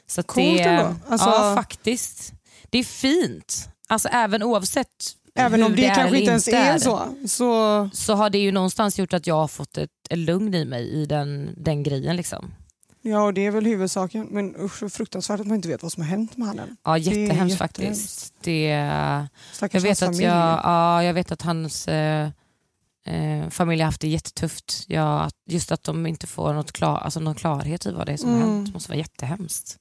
Så Coolt det, ändå. Alltså- Ja faktiskt. Det är fint. Alltså även oavsett Även om det, är kanske inte ens inte är så. så så har det ju någonstans gjort att jag har fått ett, ett lugn i mig i den, den grejen. Liksom. Ja, och det är väl huvudsaken. Men usch, så fruktansvärt att man inte vet vad som har hänt med honom. Ja jättehemskt faktiskt. Det, jag, Stackars vet hans att jag, ja, jag vet att hans eh, eh, familj har haft det jättetufft. Ja, just att de inte får något klar, alltså någon klarhet i vad det är som har Mm. hänt. Det måste vara jättehemskt.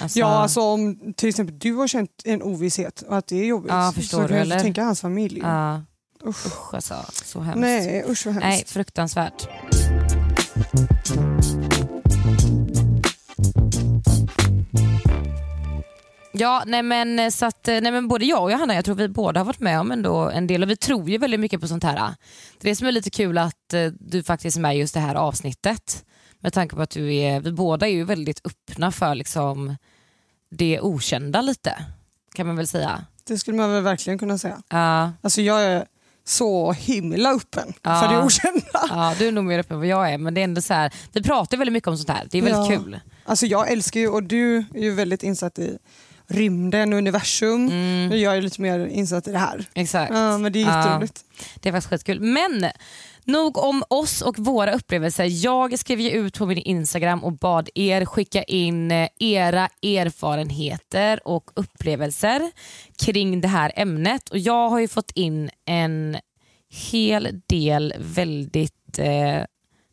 Alltså, Ja, alltså om till exempel du har känt en ovisshet och att det är jobbigt Ja, förstår så du, kan jag eller? tänka hans familj. ja, Usch. usch alltså, så hemskt. Nej, usch vad hemskt. Nej, fruktansvärt. Ja, nej men, eh, så att, eh, nej men både jag och Johanna, jag tror vi båda har varit med om ändå en del och vi tror ju väldigt mycket på sånt här. Det är det som är lite kul att eh, du faktiskt är med just det här avsnittet. Med tanke på att du är, vi båda är ju väldigt öppna för liksom det okända lite. Kan man väl säga. Det skulle man väl verkligen kunna säga. Ja, Alltså jag är så himla öppen Ja. för det okända. ja, du är nog mer öppen än vad jag är men det är ändå så här, vi pratar väldigt mycket om sånt här. Det är väldigt Ja. kul. Alltså jag älskar ju, och du är ju väldigt insatt i rymden och universum. Mm. Jag är lite mer insatt i det här. Exakt. Ja, men det är Ja. jätteroligt. Det är faktiskt skitkul. Men nog om oss och våra upplevelser. Jag skrev ju ut på min Instagram och bad er skicka in eh, era erfarenheter och upplevelser kring det här ämnet. Och Jag har ju fått in en hel del väldigt eh,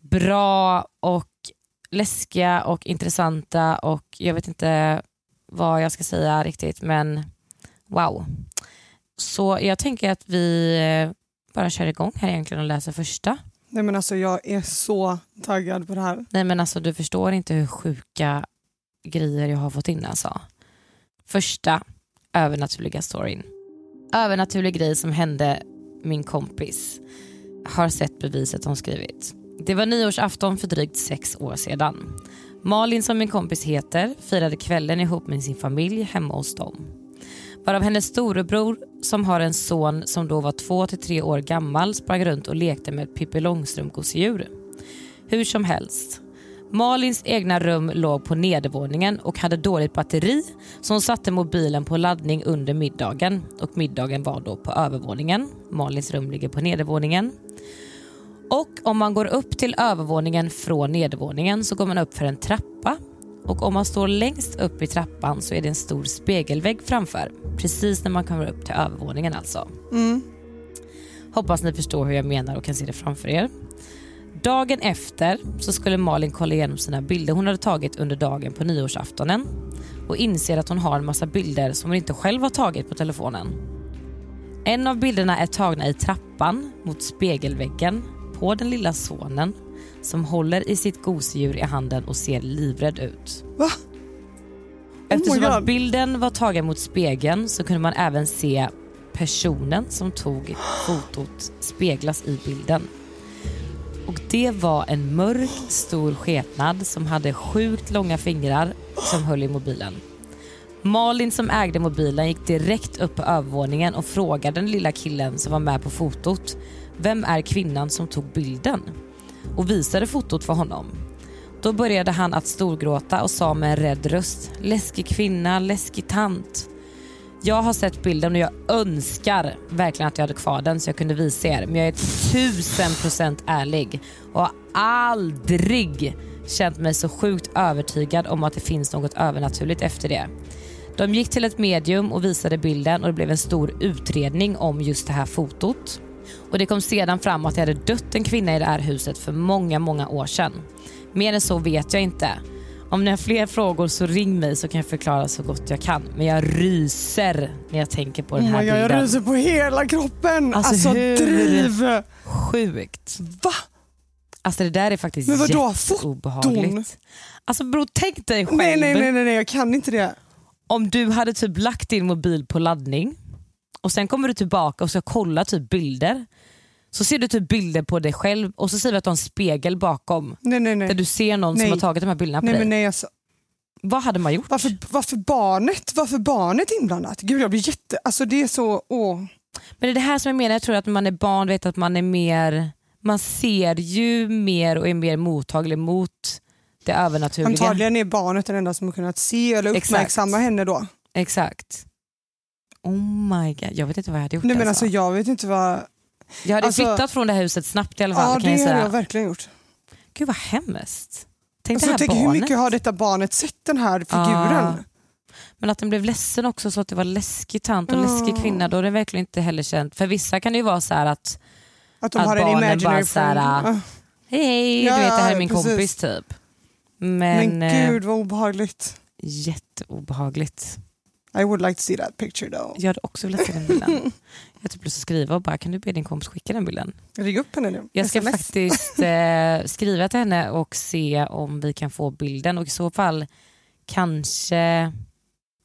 bra och läskiga och intressanta och jag vet inte vad jag ska säga riktigt men wow. Så jag tänker att vi eh, bara kör igång här egentligen och läser första. Nej, men alltså jag är så taggad på det här. Nej men alltså du förstår inte hur sjuka grejer jag har fått in alltså. Första övernaturliga storyn. Övernaturlig grej som hände min kompis. Har sett beviset hon skrivit. Det var nyårsafton för drygt sex år sedan. Malin som min kompis heter firade kvällen ihop med sin familj hemma hos dem. Varav hennes storebror som har en son som då var två till tre år gammal sprang runt och lekte med ett Pippi Långstrump-gosedjur. Hur som helst. Malins egna rum låg på nedervåningen och hade dåligt batteri så hon satte mobilen på laddning under middagen och middagen var då på övervåningen. Malins rum ligger på nedervåningen. Och om man går upp till övervåningen från nedervåningen så går man upp för en trappa och om man står längst upp i trappan så är det en stor spegelvägg framför. Precis när man kommer upp till övervåningen alltså. Mm. Hoppas ni förstår hur jag menar och kan se det framför er. Dagen efter så skulle Malin kolla igenom sina bilder hon hade tagit under dagen på nyårsaftonen och inser att hon har en massa bilder som hon inte själv har tagit på telefonen. En av bilderna är tagna i trappan mot spegelväggen på den lilla sonen som håller i sitt gosedjur i handen och ser livrädd ut. Va? Eftersom my att God. bilden var tagen mot spegeln så kunde man även se personen som tog fotot speglas i bilden. Och det var en mörk stor skepnad som hade sjukt långa fingrar som höll i mobilen. Malin som ägde mobilen gick direkt upp på övervåningen och frågade den lilla killen som var med på fotot vem är kvinnan som tog bilden? Och visade fotot för honom. Då började han att storgråta och sa med en rädd röst läskig kvinna, läskig tant. Jag har sett bilden och jag önskar verkligen att jag hade kvar den så jag kunde visa er. Men jag är tusen procent ärlig och har aldrig känt mig så sjukt övertygad om att det finns något övernaturligt efter det. De gick till ett medium och visade bilden och det blev en stor utredning om just det här fotot. Och Det kom sedan fram att det hade dött en kvinna i det här huset för många, många år sedan. Mer än så vet jag inte. Om ni har fler frågor så ring mig så kan jag förklara så gott jag kan. Men jag ryser när jag tänker på den Oh här my God, jag bilden. ryser på hela kroppen. Alltså, Alltså, hur- driv. Sjukt. Va? Alltså det där är faktiskt Men vadå, jätteobehagligt. Alltså bror tänk dig själv Nej, nej, nej, nej, nej, jag kan inte det. om du hade typ lagt din mobil på laddning och sen kommer du tillbaka och ska kolla typ bilder. Så ser du typ bilder på dig själv och så säger vi att du har en spegel bakom Nej, nej, nej. där du ser någon som har tagit de här bilderna på nej, dig. men nej alltså. Vad hade man gjort? Varför, varför barnet? Varför barnet inblandat? Gud jag blir jätte... Alltså det är så... Åh. Men det är det här som jag menar, jag tror att när man är barn vet att man är mer, man ser ju mer och är mer mottaglig mot det övernaturliga. Antagligen är barnet den enda som har kunnat se eller Exakt. uppmärksamma henne då. Exakt. Oh my god, jag vet inte vad jag hade gjort Nej, men alltså. alltså, jag vet inte vad... Jag hade alltså- flyttat från det här huset snabbt i alla fall Ja kan det jag har säga. jag verkligen gjort. Gud vad hemskt. Tänk Alltså, det här tänk barnet. hur mycket har detta barnet sett den här figuren? Ja. Men att den blev ledsen också så att det var läskig tant och Ja. läskig kvinna då är det verkligen inte heller känt. För vissa kan det ju vara så här att Att de Att har en barnen imaginary bara så här, ah, Ah. hej hej, Ja, du vet det här är min precis. kompis typ. Men, Men eh, gud vad obehagligt. jätteobehagligt. I would like to see that picture though. Jag hade också velat se den bilden. [laughs] Jag typ lust att skriva och bara kan du be din kompis skicka den bilden? Ring upp henne nu. Jag ska SMS. faktiskt [laughs] eh, skriva till henne och se om vi kan få bilden och i så fall kanske,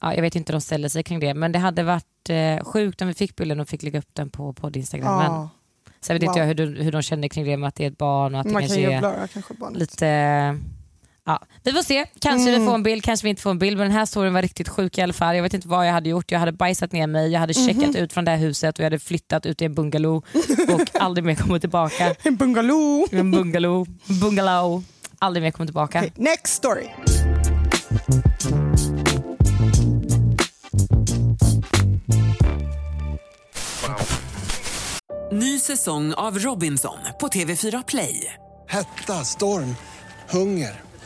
ja, jag vet inte hur de ställer sig kring det, men det hade varit eh, sjukt om vi fick bilden och fick lägga upp den på podd-instagrammen. Ja. Sen vet Wow. inte jag hur de, hur de känner kring det med att det är ett barn och att det Man kan kanske ju är kanske lite... Ja, vi får se, kanske Mm. vi får en bild, kanske vi inte får en bild. Men den här storyn var riktigt sjuk i alla fall. Jag vet inte vad jag hade gjort. Jag hade bajsat ner mig, jag hade checkat Mhm. ut från det här huset och jag hade flyttat ut i en bungalow och [laughs] aldrig mer kommit tillbaka. En bungalow. En bungalow. bungalow. Aldrig mer kommit tillbaka. Okay, next story. Ny säsong av Robinson på TV4 Play. Hetta, storm, hunger.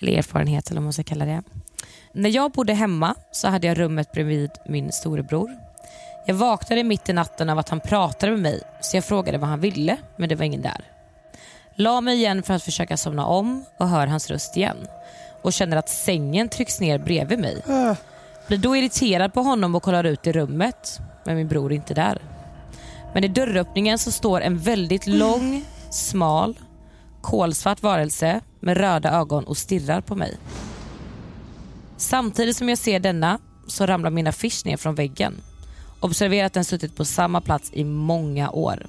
Eller erfarenhet eller vad man ska kalla det. När jag bodde hemma så hade jag rummet bredvid min storebror. Jag vaknade mitt i natten av att han pratade med mig så jag frågade vad han ville men det var ingen där. La mig igen för att försöka somna om och hör hans röst igen och känner att sängen trycks ner bredvid mig. Äh. Blir då irriterad på honom och kollar ut i rummet men min bror är inte där. Men i dörröppningen så står en väldigt lång, smal, kolsvart varelse med röda ögon och stirrar på mig. Samtidigt som jag ser denna så ramlar min affisch ner från väggen. Observera att den suttit på samma plats i många år.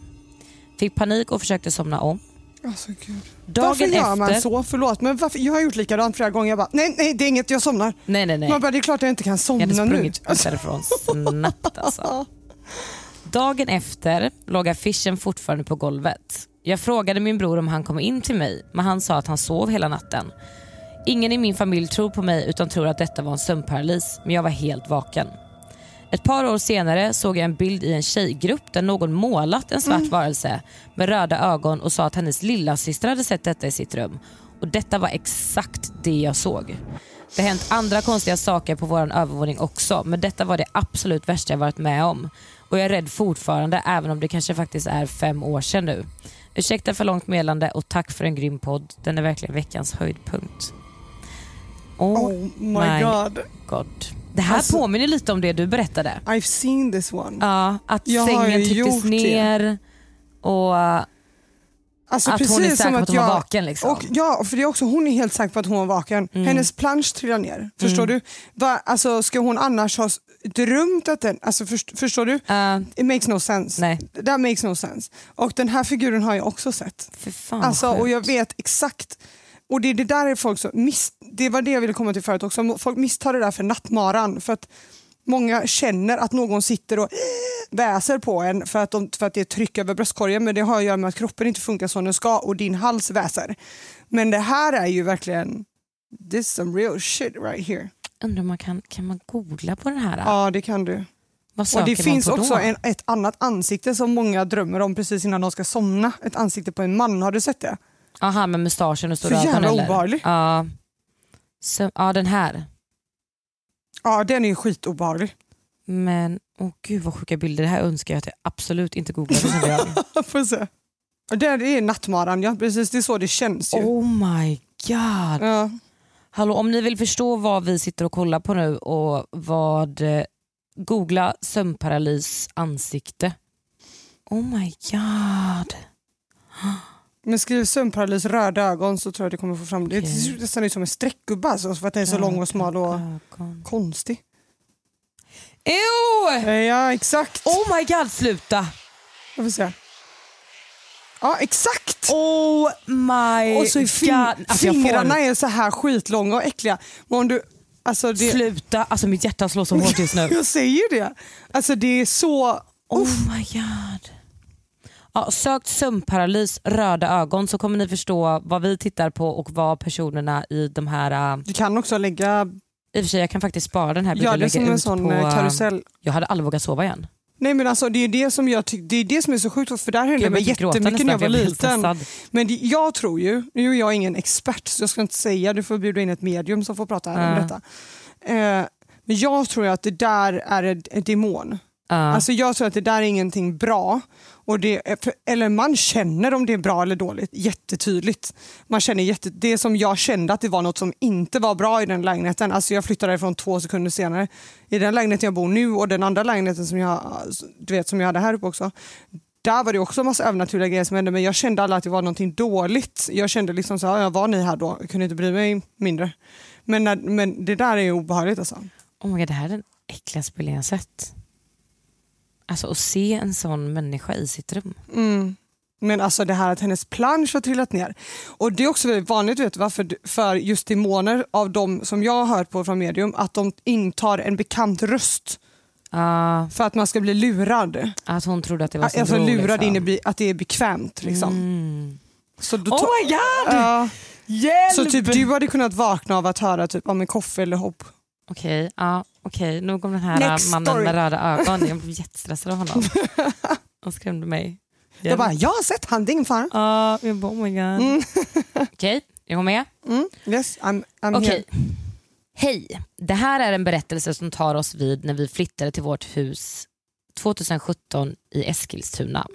Fick panik och försökte somna om. Alltså, Gud. Dagen varför gör man efter- så? Förlåt men varför? jag har gjort likadant flera gånger. Jag bara, nej, nej det är inget, jag somnar. Nej nej nej. Man bara, det är klart jag inte kan Jag somna hade nu. sprungit ut därifrån snabbt alltså. [laughs] Dagen efter låg affischen fortfarande på golvet. Jag frågade min bror om han kom in till mig men han sa att han sov hela natten. Ingen i min familj tror på mig utan tror att detta var en sömnparalys men jag var helt vaken. Ett par år senare såg jag en bild i en tjejgrupp där någon målat en svart varelse med röda ögon och sa att hennes lilla syster hade sett detta i sitt rum. Och detta var exakt det jag såg. Det har hänt andra konstiga saker på vår övervåning också men detta var det absolut värsta jag varit med om. Och jag är rädd fortfarande även om det kanske faktiskt är fem år sedan nu. Ursäkta för långt meddelande och tack för en grym podd. Den är verkligen veckans höjdpunkt. Oh, Oh my god. god. Det här Alltså- påminner lite om det du berättade. I've seen this one. Ja, att Jag sängen trycktes det. ner och Alltså, att hon är precis säker som på att hon var vaken. Liksom. Och, ja, för det är också, hon är helt säker på att hon var vaken. Mm. Hennes plansch trillar ner. Förstår du? Va, alltså, ska hon annars ha drömt att den... Alltså, först, förstår du? Uh, It makes no sense. nej, That makes no sense. Och den här figuren har jag också sett. för fan Alltså, och jag vet exakt. Och det, det där är folk så miss, Det var det jag ville komma till förut också. Folk misstar det där för nattmaran. För att många känner att någon sitter och [gasps] väser på en för att, de, för att det är tryck över bröstkorgen men det har att göra med att kroppen inte funkar som den ska och din hals väser. Men det här är ju verkligen this is some real shit right here. Undrar om man kan, kan man googla på den här? Ja det kan du. Vad Och söker det man finns också en, ett annat ansikte som många drömmer om precis innan de ska somna. Ett ansikte på en man, har du sett det? Aha, med mustaschen och Så stora ögon jävla eller? obehaglig. Ja. Så, ja, den här. Ja den är skitobehaglig. Men, åh gud vad sjuka bilder. Det här önskar jag att jag absolut inte googlade. [laughs] Får se. Och Det det är nattmaran, ja precis det är så det känns ju. oh my god. Ja. Hallå, om ni vill förstå vad vi sitter och kollar på nu och vad... eh, Googla sömnparalys ansikte. Oh my god. Men skriv sömnparalys röda ögon så tror jag det kommer få fram det. Okej. Det ser nästan ut som en streckgubbe alltså, för att den är så lång och smal och Ögon. konstig. Ew! Eh, Ja exakt. Oh my god, sluta! Jag får se. Ja exakt! Oh my och så är god. Alltså, fingrarna är så här skitlånga och äckliga. Men om du, alltså det, Sluta, alltså mitt hjärta slår så hårt just nu. [laughs] jag säger ju det. Alltså det är så... Oh my god. Ja, sökt sömnparalys, röda ögon så kommer ni förstå vad vi tittar på och vad personerna i de här... äh, Du kan också lägga, I och för sig jag kan faktiskt spara den här bilden och det lägga som en sån på... eh, karusell. Jag hade aldrig vågat sova igen. Nej men alltså det är det som jag tyck, det är det som är så sjukt för där hände det Jag mig typ jättemycket när jag var liten. stressad. Men det, jag tror ju, nu är jag ingen expert så jag ska inte säga, du får bjuda in ett medium som får prata här Ja. om detta. Eh, men jag tror att det där är en, demon. Ja. Alltså jag tror att det där är ingenting bra. Och det, eh, eller man känner om det är bra eller dåligt jättetydligt. Man känner jätte, det som jag kände att det var något som inte var bra i den lägenheten. Alltså jag flyttade därifrån två sekunder senare. I den lägenheten jag bor nu och den andra lägenheten som jag, du vet, som jag hade här uppe också. Där var det också en massa övernaturliga grejer som hände men jag kände aldrig att det var någonting dåligt. Jag kände liksom så här, var ni här då? Jag kunde inte bry mig mindre. Men, när, men det där är obehagligt alltså. Oh my god, det här är den äckligaste bilden jag sett. Alltså att se en sån människa i sitt rum. Mm. Men alltså det här att hennes plansch har trillat ner. Och det är också väldigt vanligt vet du, varför, för just demoner av de som jag har hört på från medium att de intar en bekant röst Ja, för att man ska bli lurad. att hon trodde att det var sin Alltså lurad liksom. in att det är bekvämt. Liksom. Mm. Så, då Oh my god! Ja. Hjälp! så typ du hade kunnat vakna av att höra typ, om en koffe eller hopp. Okej, ja, okej. nog om den här Next mannen story. med röda ögon. Jag blev [laughs] jättestressad av honom. [laughs] Han skrämde mig. Jag bara, jag har sett han, ingen fara. Ja, jag bara oh my god. Mm. [laughs] Okej, är hon med? Mm. Yes, I'm, I'm Okej. here. Hej! Det här är en berättelse som tar oss vid när vi flyttade till vårt hus 2017 i Eskilstuna.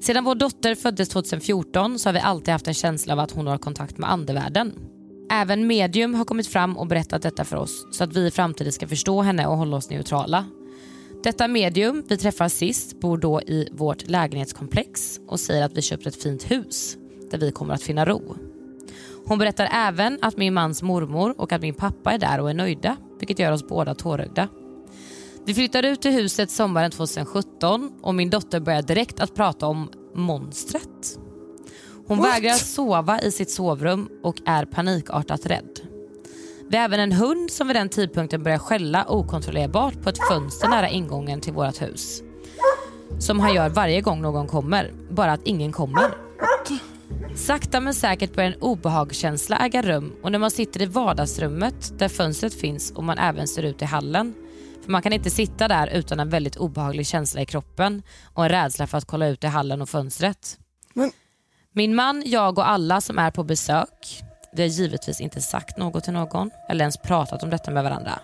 Sedan vår dotter föddes 2014 så har vi alltid haft en känsla av att hon har kontakt med andevärlden. Även medium har kommit fram och berättat detta för oss så att vi i framtiden ska förstå henne och hålla oss neutrala. Detta medium vi träffar sist bor då i vårt lägenhetskomplex och säger att vi köpt ett fint hus där vi kommer att finna ro. Hon berättar även att min mans mormor och att min pappa är där och är nöjda vilket gör oss båda tårögda. Vi flyttar ut till huset sommaren 2017 och min dotter börjar direkt att prata om monstret. Hon What? vägrar sova i sitt sovrum och är panikartat rädd. Vi har även en hund som vid den tidpunkten börjar skälla okontrollerbart på ett fönster nära ingången till vårt hus. Som han gör varje gång någon kommer, bara att ingen kommer. Sakta men säkert börjar en obehagskänsla äga rum och när man sitter i vardagsrummet där fönstret finns och man även ser ut i hallen. För man kan inte sitta där utan en väldigt obehaglig känsla i kroppen och en rädsla för att kolla ut i hallen och fönstret. Men- Min man, jag och alla som är på besök, vi har givetvis inte sagt något till någon eller ens pratat om detta med varandra,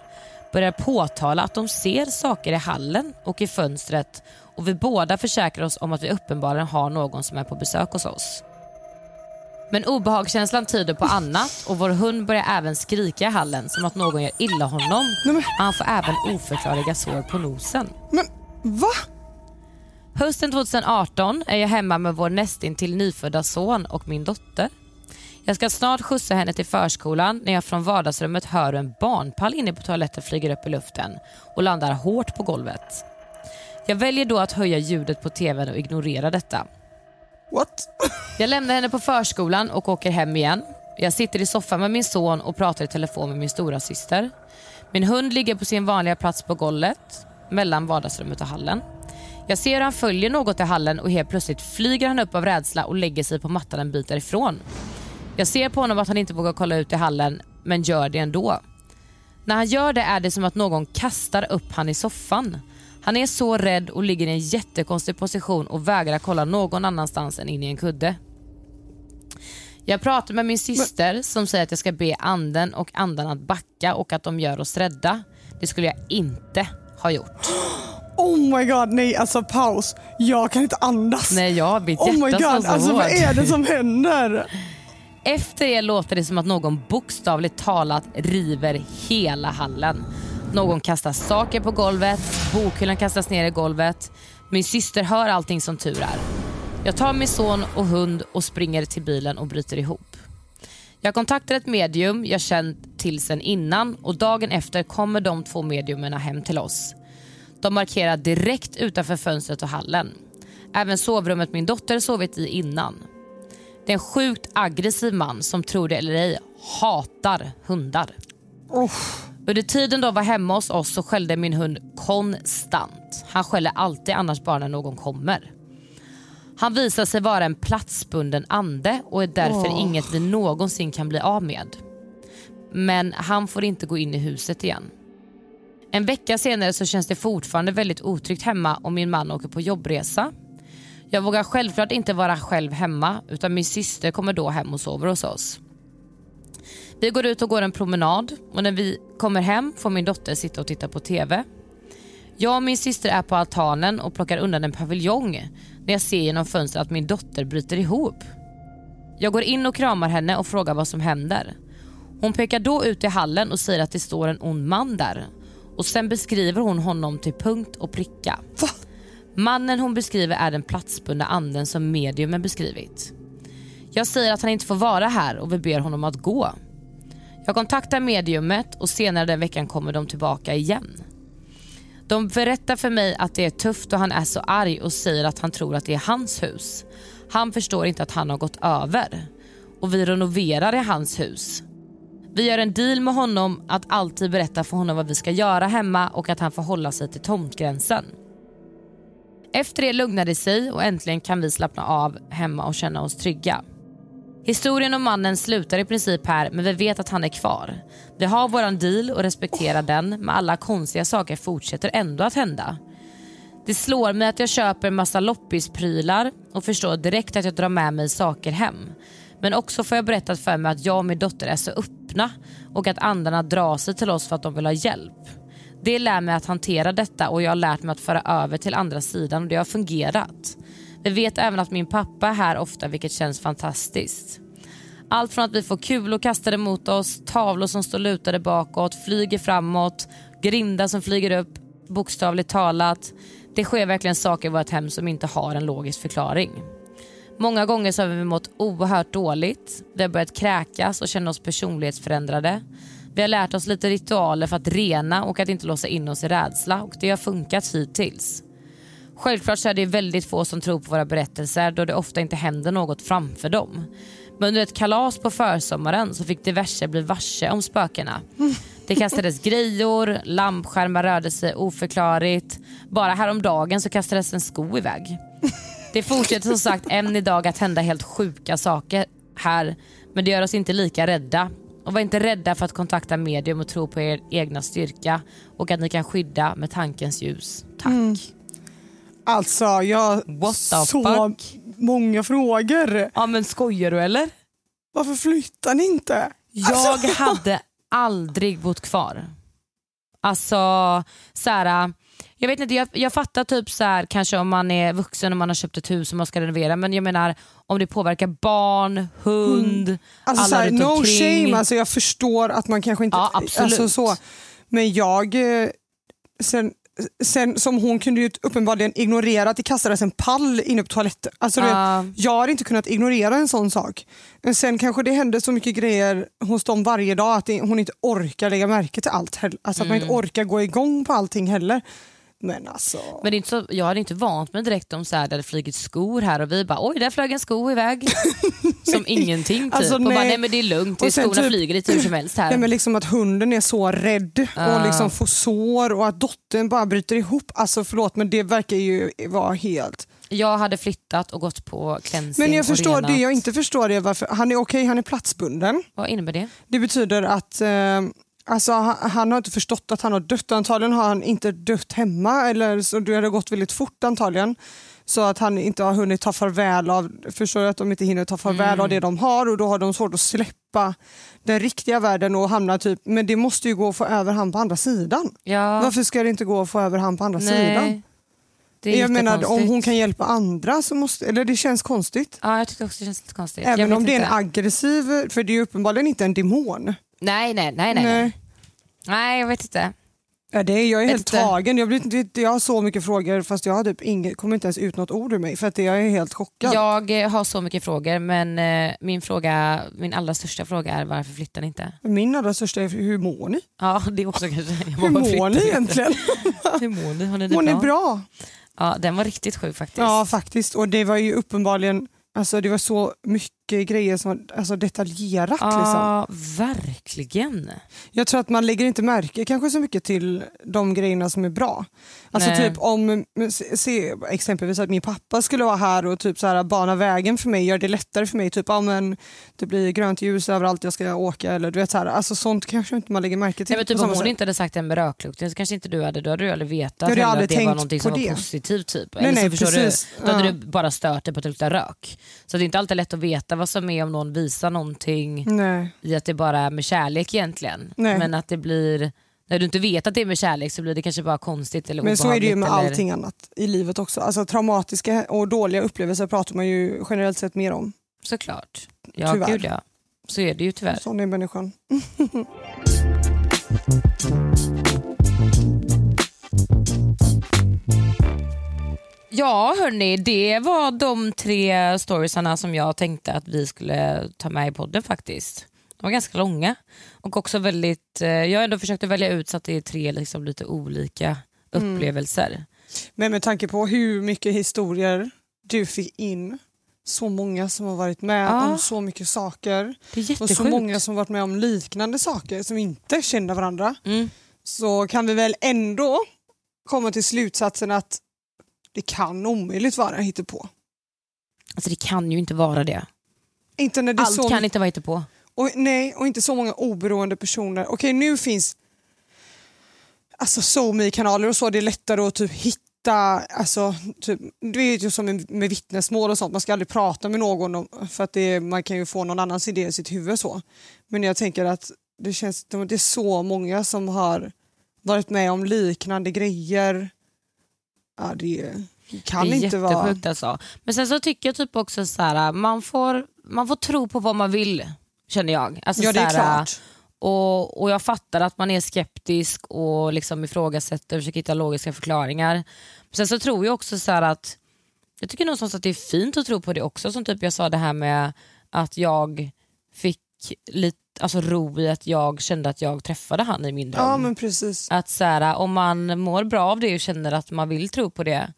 börjar påtala att de ser saker i hallen och i fönstret och vi båda försäkrar oss om att vi uppenbarligen har någon som är på besök hos oss. Men obehagskänslan tyder på annat och vår hund börjar även skrika i hallen som att någon gör illa honom. Nej, men- Han får även oförklarliga sår på nosen. Men va? Hösten 2018 är jag hemma med vår nästintill nyfödda son och min dotter. Jag ska snart skjutsa henne till förskolan när jag från vardagsrummet hör hur en barnpall inne på toaletten flyger upp i luften och landar hårt på golvet. Jag väljer då att höja ljudet på tvn och ignorera detta. What? [laughs] Jag lämnar henne på förskolan och åker hem igen. Jag sitter i soffan med min son och pratar i telefon med min stora syster. Min hund ligger på sin vanliga plats på golvet mellan vardagsrummet och hallen. Jag ser hur han följer något i hallen och helt plötsligt flyger han upp av rädsla och lägger sig på mattan en bit därifrån. Jag ser på honom att han inte vågar kolla ut i hallen men gör det ändå. När han gör det är det som att någon kastar upp han i soffan. Han är så rädd och ligger i en jättekonstig position och vägrar kolla någon annanstans än in i en kudde. Jag pratar med min syster som säger att jag ska be anden och andarna att backa och att de gör oss rädda. Det skulle jag inte ha gjort. [gasps] [gasps] Oh my god, nej alltså paus. Jag kan inte andas. Nej, jag, mitt oh my hjärta god, så alltså vad är det som händer? Efter det låter det som att någon bokstavligt talat river hela hallen. Någon kastar saker på golvet, bokhyllan kastas ner i golvet. Min syster hör allting som tur är. Jag tar min son och hund och springer till bilen och bryter ihop. Jag kontaktar ett medium jag känt till sen innan och dagen efter kommer de två mediumerna hem till oss. De markerar direkt utanför fönstret och hallen. Även sovrummet min dotter sovit i innan. Det är en sjukt aggressiv man som, tror det eller ej, hatar hundar. Under tiden de var hemma hos oss så skällde min hund konstant. Han skäller alltid annars bara när någon kommer. Han visar sig vara en platsbunden ande och är därför inget vi någonsin kan bli av med. Men han får inte gå in i huset igen. En vecka senare så känns det fortfarande väldigt otryggt hemma och min man åker på jobbresa. Jag vågar självklart inte vara själv hemma utan min syster kommer då hem och sover hos oss. Vi går ut och går en promenad och när vi kommer hem får min dotter sitta och titta på TV. Jag och min syster är på altanen och plockar undan en paviljong när jag ser genom fönstret att min dotter bryter ihop. Jag går in och kramar henne och frågar vad som händer. Hon pekar då ut i hallen och säger att det står en ond man där. Och Sen beskriver hon honom till punkt och pricka. Mannen hon beskriver är den platsbundna anden som mediumen beskrivit. Jag säger att han inte får vara här och vi ber honom att gå. Jag kontaktar mediumet och senare den veckan kommer de tillbaka igen. De berättar för mig att det är tufft och han är så arg och säger att han tror att det är hans hus. Han förstår inte att han har gått över. Och vi renoverar i hans hus. Vi gör en deal med honom att alltid berätta för honom vad vi ska göra hemma och att han får hålla sig till tomtgränsen. Efter det lugnar det sig och äntligen kan vi slappna av hemma och känna oss trygga. Historien om mannen slutar i princip här men vi vet att han är kvar. Vi har våran deal och respekterar den men alla konstiga saker fortsätter ändå att hända. Det slår mig att jag köper en massa loppisprylar och förstår direkt att jag drar med mig saker hem. Men också får jag berättat för mig att jag och min dotter är så öppna och att andarna drar sig till oss för att de vill ha hjälp. Det lär mig att hantera detta och jag har lärt mig att föra över till andra sidan och det har fungerat. Vi vet även att min pappa är här ofta vilket känns fantastiskt. Allt från att vi får kulor kastade mot oss, tavlor som står lutade bakåt, flyger framåt, grindar som flyger upp, bokstavligt talat. Det sker verkligen saker i vårt hem som inte har en logisk förklaring. Många gånger så har vi mått oerhört dåligt. Vi har börjat kräkas och känna oss personlighetsförändrade. Vi har lärt oss lite ritualer för att rena och att inte låsa in oss i rädsla och det har funkat hittills. Självklart så är det väldigt få som tror på våra berättelser då det ofta inte händer något framför dem. Men under ett kalas på försommaren så fick diverse bli varse om spökena. Det kastades grejor, lampskärmar rörde sig oförklarligt. Bara häromdagen så kastades en sko iväg. Det fortsätter som sagt än idag att hända helt sjuka saker här men det gör oss inte lika rädda. Och var inte rädda för att kontakta medium och tro på er egna styrka och att ni kan skydda med tankens ljus. Tack. Alltså jag har What the så fuck? många frågor. Ja men skojar du eller? Varför flyttar ni inte? Jag Alltså- hade aldrig bott kvar. Alltså så här, jag vet inte, jag, jag fattar typ så här, kanske om man är vuxen och man har köpt ett hus och man ska renovera men jag menar om det påverkar barn, hund, Alltså, alla så här, runt no omkring. shame, alltså, jag förstår att man kanske inte... Ja, absolut. Alltså, så. Men jag... eh, Sen, sen som hon kunde ju uppenbarligen ignorera att det kastades en pall inne på toaletten. Alltså, vet, jag har inte kunnat ignorera en sån sak. Men sen kanske det händer så mycket grejer hos dem varje dag att det, hon inte orkar lägga märke till allt. heller. Alltså att man inte Mm. orkar gå igång på allting heller. Men alltså... Men inte så, jag hade inte vant mig direkt om så här, det hade flugit skor här och vi bara oj där flög en sko iväg. [laughs] Som ingenting typ. Alltså, och bara, nej. nej men det är lugnt, Och skorna typ- flyger lite hur som helst här. Nej, men liksom att hunden är så rädd Ah. och liksom får sår och att dottern bara bryter ihop. Alltså förlåt men det verkar ju vara helt... Jag hade flyttat och gått på cleansing Men jag förstår, det jag inte förstår är varför, han är okej, han är platsbunden. Vad innebär det? Det betyder att eh, alltså, han, han har inte förstått att han har dött. Antagligen har han inte dött hemma eller så det hade gått väldigt fort antagligen. Så att han inte har hunnit ta farväl av, förstår du att de inte hinner ta farväl Mm. av det de har och då har de svårt att släppa den riktiga världen och hamna typ, men det måste ju gå att få över han på andra sidan. Ja. Varför ska det inte gå att få över han på andra Nej, sidan? Det är Jag menar om hon kan hjälpa andra så måste, eller det känns konstigt. Ja, jag tycker också det känns lite konstigt. Även om det är en inte. aggressiv, för det är ju uppenbarligen inte en demon. Nej, nej, nej. nej, nej. Nej. jag vet inte. Ja, det är, jag är helt inte. tagen. Jag, blir, jag har så mycket frågor fast jag har typ inget, kommer inte ens ut något ord ur mig för att jag är helt chockad. Jag eh, har så mycket frågor men eh, min, fråga, min allra största fråga är varför flyttar ni inte? Min allra största är hur mår ni? Ja, det är också kanske. Hur mår ni egentligen? [laughs] Hur mår ni? Har ni det Mår bra? ni bra? Ja, den var riktigt sjuk faktiskt. Ja faktiskt och det var ju uppenbarligen Alltså det var så mycket grejer som var alltså, detaljerat. Liksom. Ja, verkligen. Jag tror att man lägger inte märke kanske så mycket till de grejerna som är bra. Alltså Nej. typ om, se, exempelvis att min pappa skulle vara här och typ så här bana vägen för mig, gör det lättare för mig. Typ ja, men det blir grönt ljus överallt jag ska åka eller du vet så här. Alltså sånt kanske inte man lägger märke till. Nej, men typ om hon sätt. inte hade sagt det med röklukten så kanske inte du hade, då hade du aldrig vetat Jag hade att det var någonting på som var det. positivt. Typ. Nej, Eller så nej, precis. du, då hade Ja. du bara stört dig på att det luktar rök. Så det är inte alltid lätt att veta vad som är om någon visar någonting Nej. i att det bara är med kärlek egentligen. Nej. Men att det blir, när du inte vet att det är med kärlek så blir det kanske bara konstigt eller Men så är det ju med obehagligt allting annat i livet också. Alltså traumatiska och dåliga upplevelser pratar man ju generellt sett mer om. Såklart. Ja, Tyvärr. gud ja. Så är det ju tyvärr. Sån är människan. [laughs] Ja hörni, det var de tre storiesarna som jag tänkte att vi skulle ta med i podden faktiskt. De var ganska långa och också väldigt, eh, jag har ändå försökt att välja ut så att det är tre liksom lite olika Mm. upplevelser. Men med tanke på hur mycket historier du fick in, så många som har varit med Ja. om så mycket saker och så många som varit med om liknande saker som inte känner varandra Mm. så kan vi väl ändå komma till slutsatsen att det kan omöjligt vara hittepå. Alltså det kan ju inte vara det. Inte när det är Allt så kan inte vara på. Och, nej, och inte så många oberoende personer. Okej, nu finns alltså SoMe-kanaler och så, det är lättare att typ hitta alltså, typ, det är ju som med, vittnesmål och sånt, man ska aldrig prata med någon om, för att det, man kan ju få någon annans idé i sitt huvud. så. Men jag tänker att det, känns, det är så många som har varit med om liknande grejer. Ja, det kan det är inte vara... alltså. Men sen så tycker jag typ också så här, man får, man får tro på vad man vill känner jag. Alltså, Ja, det är så här, klart. Och, och jag fattar att man är skeptisk och liksom ifrågasätter och försöker hitta logiska förklaringar. Men sen så tror jag också så att jag tycker någonstans att det är fint att tro på det också. Som typ jag sa det här med att jag fick lite alltså, ro i att jag kände att jag träffade han i min dröm. Ja men precis. Att så här, om man mår bra av det och känner att man vill tro på det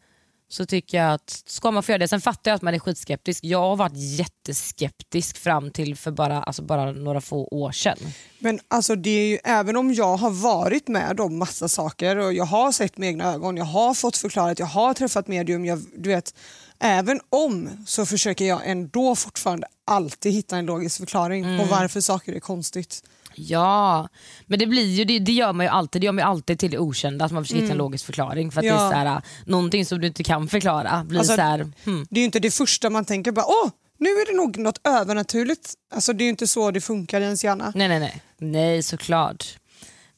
så tycker jag att ska man få göra det. Sen fattar jag att man är skitskeptisk. Jag har varit jätteskeptisk fram till för bara, alltså bara några få år sedan. Men alltså det är ju, även om jag har varit med om massa saker och jag har sett med egna ögon, jag har fått förklarat, jag har träffat medium, jag, du vet, även om så försöker jag ändå fortfarande alltid hitta en logisk förklaring Mm. på varför saker är konstigt. Ja, men det, blir ju, det, det gör man ju alltid. Det gör man alltid till det okända, att man försöker hitta en Mm. logisk förklaring. För att Ja. det är så här, någonting som du inte kan förklara blir Alltså, så här, hmm. Det är ju inte det första man tänker, bara, åh nu är det nog något övernaturligt. Alltså det är ju inte så det funkar i ens hjärna. Nej, nej, nej. Nej, såklart.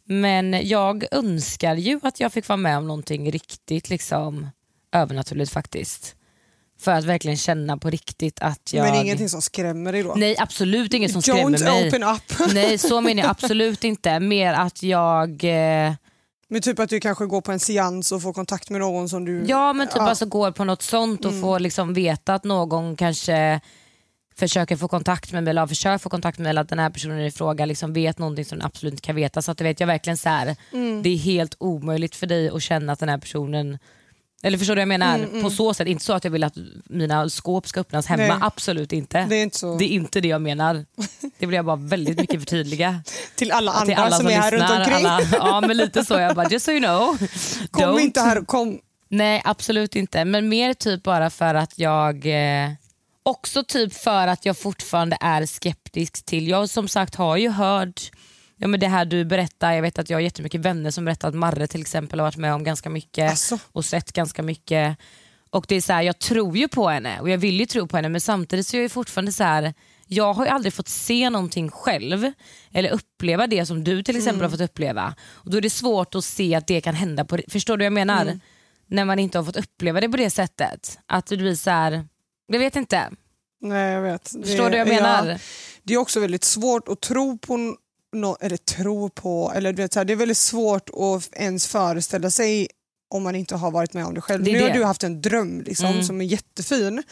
Men jag önskar ju att jag fick vara med om någonting riktigt liksom, övernaturligt faktiskt. För att verkligen känna på riktigt att jag... Men ingenting som skrämmer dig då? Nej absolut inget som Don't skrämmer mig. open up. [laughs] Nej så menar jag [laughs] absolut inte. Mer att jag... Eh, Men typ att du kanske går på en seans och får kontakt med någon som du... ja men typ Ja. alltså går på något sånt och Mm. får liksom veta att någon kanske försöker få kontakt med mig eller har försökt få kontakt med mig eller att den här personen i fråga liksom vet någonting som den absolut inte kan veta. Så att du vet jag verkligen så här, Mm. det är helt omöjligt för dig att känna att den här personen eller förstår du vad jag menar? Mm, mm. På så sätt, inte så att jag vill att mina skåp ska öppnas hemma, Nej. absolut inte. Det är inte så. Det är inte det jag menar. Det vill jag bara väldigt mycket förtydliga. [laughs] Till alla Till andra som är här runt lyssnar, omkring. Alla, ja men lite så, jag bara just so you know. [laughs] Kom Don't. inte här kom. Nej absolut inte, men mer typ bara för att jag eh, Också typ för att jag fortfarande är skeptisk till, jag som sagt har ju hört ja, men det här du berättar, jag vet att jag har jättemycket vänner som berättar att Marre till exempel har varit med om ganska mycket Alltså. och sett ganska mycket. Och det är så här, Jag tror ju på henne och jag vill ju tro på henne men samtidigt så är jag fortfarande så här. jag har ju aldrig fått se någonting själv eller uppleva det som du till exempel Mm. har fått uppleva. Och Då är det svårt att se att det kan hända. På, förstår du vad jag menar? Mm. När man inte har fått uppleva det på det sättet. Att det blir så här, jag vet inte. Nej jag vet. Förstår du vad jag menar? Ja, det är också väldigt svårt att tro på, no, eller tro på, eller du vet, så här, det är väldigt svårt att ens föreställa sig om man inte har varit med om det själv. Det nu det. har du haft en dröm liksom, Mm. som är jättefin.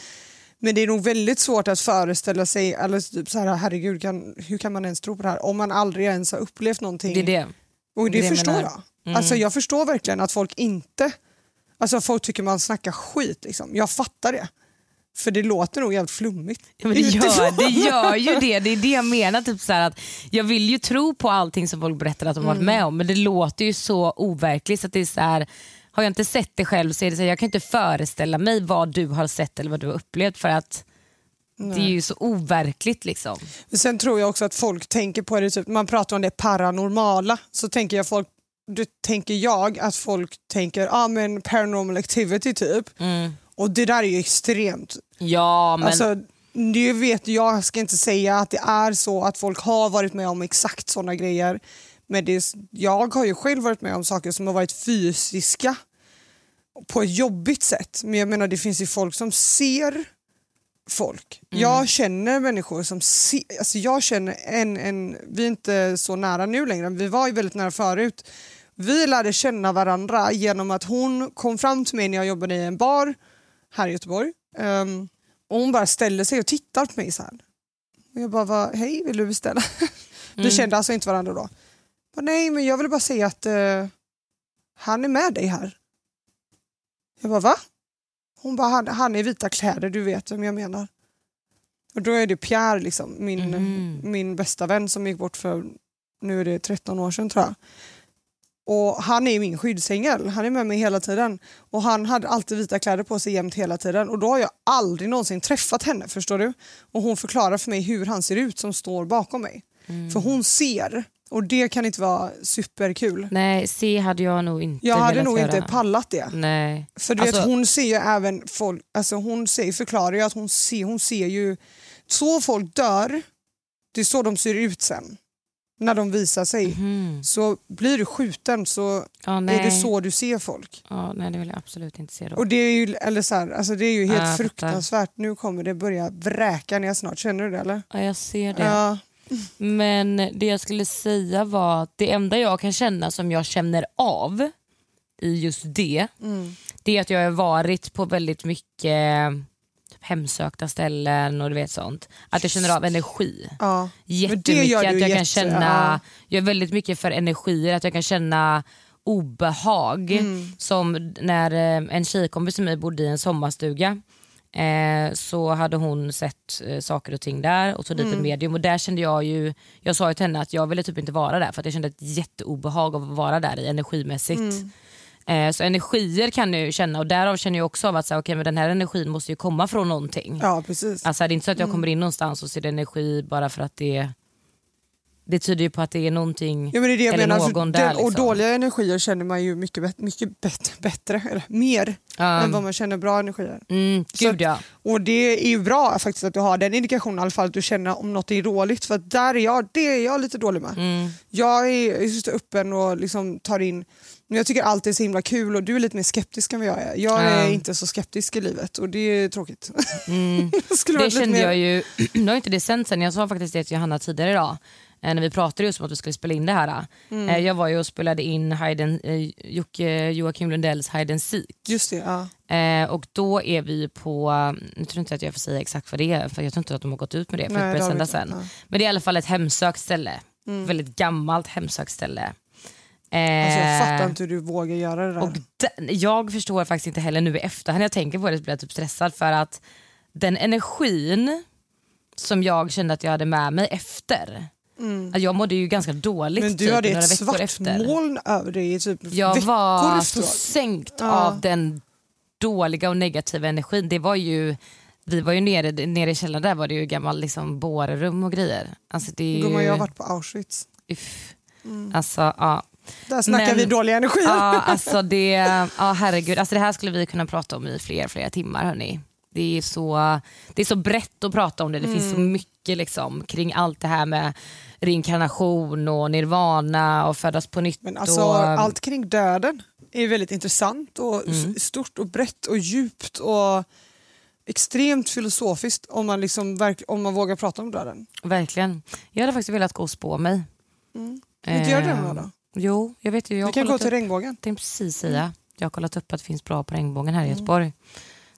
Men det är nog väldigt svårt att föreställa sig, eller typ så här, herregud kan, hur kan man ens tro på det här om man aldrig ens har upplevt någonting. Det är det. Och det, Det förstår jag. Mm. Alltså, jag förstår verkligen att folk inte... Alltså folk tycker man snackar skit. Liksom. Jag fattar det. För det låter nog jävligt flummigt. Ja, men det, gör, det gör ju det. Det är det jag [laughs] menar. Typ så att jag vill ju tro på allting som folk berättar att de har varit Mm. med om men det låter ju så overkligt. Så att det är så här, har jag inte sett det själv så är det så här, jag kan inte föreställa mig vad du har sett eller vad du har upplevt för att det är Nej. ju så overkligt. liksom. Sen tror jag också att folk tänker på det, typ, man pratar om det paranormala, så tänker jag folk då tänker jag att folk tänker ah, men paranormal activity typ. Och det där är ju extremt. Ja men Alltså, det vet jag, ska inte säga att det är så att folk har varit med om exakt sådana grejer. Men det är, jag har ju själv varit med om saker som har varit fysiska på ett jobbigt sätt. Men jag menar det finns ju folk som ser folk. Mm. Jag känner människor som ser, alltså jag känner en, en, vi är inte så nära nu längre, men vi var ju väldigt nära förut. Vi lärde känna varandra genom att hon kom fram till mig när jag jobbade i en bar här i Göteborg. Ehm, och hon bara ställde sig och tittar på mig så här. Och jag bara, va, hej vill du beställa? [laughs] Vi Mm. kände alltså inte varandra då. Bara, Nej men jag vill bara säga att eh, han är med dig här. Jag bara va? Hon bara, han, han är i vita kläder, du vet vem jag menar. Och då är det Pierre, liksom, min, Mhm. min bästa vän som gick bort för, nu är det 13 år sedan tror jag. Och han är min skyddsängel, han är med mig hela tiden. Och han hade alltid vita kläder på sig jämt hela tiden. Och då har jag aldrig någonsin träffat henne, förstår du? Och hon förklarar för mig hur han ser ut som står bakom mig. Mm. För hon ser Och det kan inte vara superkul. Nej, C hade jag nog inte Jag hade nog inte pallat det. Nej. För du Alltså- vet, hon ser ju även folk, alltså hon ser, förklarar ju att hon ser, hon ser ju, så folk dör, det är så de ser ut sen. När de visar sig. Mhm. Så blir du skjuten så Ja, är det så du ser folk. Ja, nej, det vill jag absolut inte se då. Och det är ju, eller så här, alltså det är ju helt fattar. fruktansvärt. Nu kommer det börja vräka ner snart, känner du det eller? Ja, jag ser det. Ja. Men det jag skulle säga var att det enda jag kan känna som jag känner av i just det, Mm. det är att jag har varit på väldigt mycket typ hemsökta ställen och du vet sånt. Att jag känner av energi. Ja. Jättemycket. att jag jätte- kan känna, ja. jag är väldigt mycket för energier, att jag kan känna obehag. Mm. Som när eh, en tjejkompis till mig bodde i en sommarstuga. Eh, så hade hon sett eh, saker och ting där och tog dit Mm. ett medium och där kände jag ju, jag sa ju till henne att jag ville typ inte vara där för att jag kände ett jätteobehag av att vara där i energimässigt. Mm. Eh, så energier kan jag ju känna och därav känner jag också av att så här, okay, men den här energin måste ju komma från någonting. Ja, precis. Alltså det är inte så att jag Mm. kommer in någonstans och ser energi bara för att det det tyder ju på att det är någonting Ja, men det är det jag eller menar. någon För där. den, och liksom. dåliga energier känner man ju mycket, mycket bet, bättre, eller mer, Ja. än vad man känner bra energier. Mm, gud att- ja. Och det är ju bra faktiskt att du har den indikationen i alla fall, att du känner om något är dåligt. För där är jag, det är jag lite dålig med. Mm. Jag är just öppen och liksom tar in, men jag tycker allt är så himla kul och du är lite mer skeptisk än vad jag är. Jag är inte så skeptisk i livet och det är tråkigt. Mm. [laughs] Det kände mer- jag ju, [clears throat] nu har inte det sänt sen, jag sa faktiskt det till Johanna tidigare idag när vi pratade just om att vi skulle spela in det här. Mm. Eh, Jag var ju och spelade in Hayden, eh, Joakim Lundells Hide and Seek. Just det, ja. Eh, och då är vi på, nu tror inte att jag får säga exakt vad det är för jag tror inte att de har gått ut med det för Nej, att börja sända sen. Ja. Men det är i alla fall ett hemsökt ställe. Mm. Väldigt gammalt hemsökt ställe. Alltså, jag Eh, fattar inte hur du vågar göra det där. och den, jag förstår faktiskt inte heller nu i efterhand jag tänker på det så blir jag typ stressad för att den energin som jag kände att jag hade med mig efter, Mm. att jag mådde ju ganska dåligt Men du typ, hade några ett veckor svart efter. moln över dig i typ Jag var så sänkt Ja. av den dåliga och negativa energin. Det var ju, vi var ju nere, nere i källaren där var det ju gammal liksom, bårrum och grejer. Alltså, det är ju, Gumman, jag har varit på Auschwitz. Uff. Mm. Alltså, ja. Där snackar Men- vi dåliga energier. Ja, [laughs] alltså det, ja, herregud. Alltså det här skulle vi kunna prata om i fler, flera timmar. Hörni. Det, är så, det är så brett att prata om det. Det finns så Mm. mycket liksom, kring allt det här med reinkarnation och nirvana och födas på nytt. Men alltså, och, allt kring döden är väldigt intressant och Mm. stort och brett och djupt och extremt filosofiskt om man, liksom om man vågar prata om döden. Verkligen. Jag hade faktiskt velat gå och spå mig. Mm. Vill inte göra det Eh, med då? Jo, jag vet ju. Jag Vi kan gå till upp- regnbågen. tänkte precis säga. Jag har kollat upp att det finns bra på regnbågen här i Mm. Göteborg.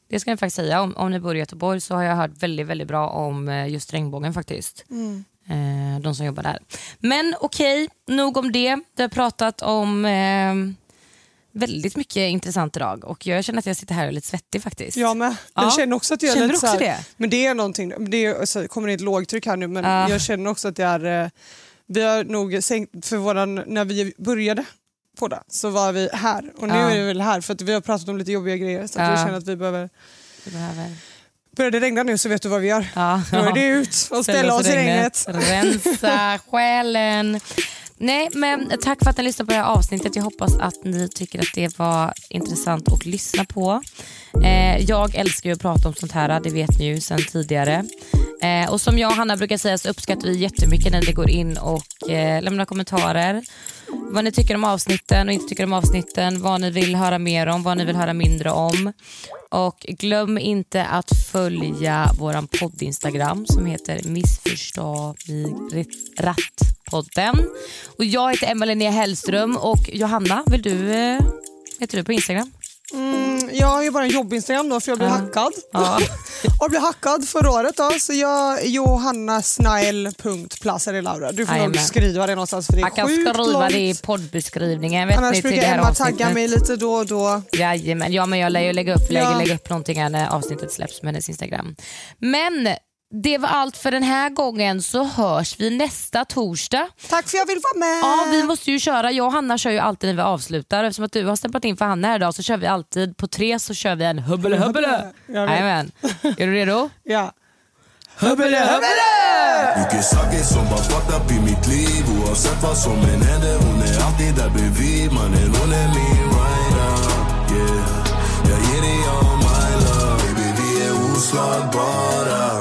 Det ska jag faktiskt säga. Om, om ni bor i Göteborg så har jag hört väldigt, väldigt bra om eh, just regnbågen faktiskt. Mm. Eh, de som jobbar där. Men okej, nog om det. Vi har pratat om eh, väldigt mycket intressant idag och jag känner att jag sitter här och är lite svettig faktiskt. Jag med. Jag Ja. känner också att jag är lite också så det? Men det är någonting, det är, alltså, kommer in ett lågtryck här nu men Ja. jag känner också att det är, eh, vi har nog sänkt, för våran, när vi började på det så var vi här och nu Ja. är vi väl här för att vi har pratat om lite jobbiga grejer så Ja. jag känner att vi behöver Vi behöver... Börjar det regna nu så vet du vad vi gör. Ja. Då är det ut och ställa oss i regnet. Rensa själen. Nej men tack för att ni lyssnade på det här avsnittet. Jag hoppas att ni tycker att det var intressant att lyssna på. Eh, jag älskar ju att prata om sånt här, det vet ni ju sedan tidigare. Eh, och som jag och Hanna brukar säga så uppskattar vi jättemycket när ni går in och eh, lämnar kommentarer. Vad ni tycker om avsnitten och inte tycker om avsnitten, vad ni vill höra mer om, vad ni vill höra mindre om. Och glöm inte att följa våran podd-instagram som heter Missförstå mig rätt-podden. Och jag heter Emma Linnea Hellström och Johanna, vill du, eh, heter du på Instagram? Mm, jag har ju bara en jobb-instagram då för jag blev Ja. hackad. Ja. [laughs] och blev hackad förra året då så jag johannasnile.placerelaura. Du får nog skriva det någonstans för det är Jag kan skriva långt. det i poddbeskrivningen. Vet Annars ni, brukar Emma avsnittet. tagga mig lite då och då. Jajamän, ja men jag lär ju lägga upp, lägger, Ja. lägga upp någonting när avsnittet släpps med hennes Instagram. Men det var allt för den här gången så hörs vi nästa torsdag. Tack för jag vill vara med. Ja, vi måste ju köra. Jag och Hanna kör ju alltid när vi avslutar. Eftersom att du har stämplat in för Hanna här idag så kör vi alltid på tre så kör vi en hubbele hubbele. Jajamän. Är du redo? Ja. Mycket saker som var fucked up i mitt liv Oavsett vad som än händer Hon är alltid där bredvid Mannen hon är min rider Yeah Jag ger dig all my love Baby vi är oslagbara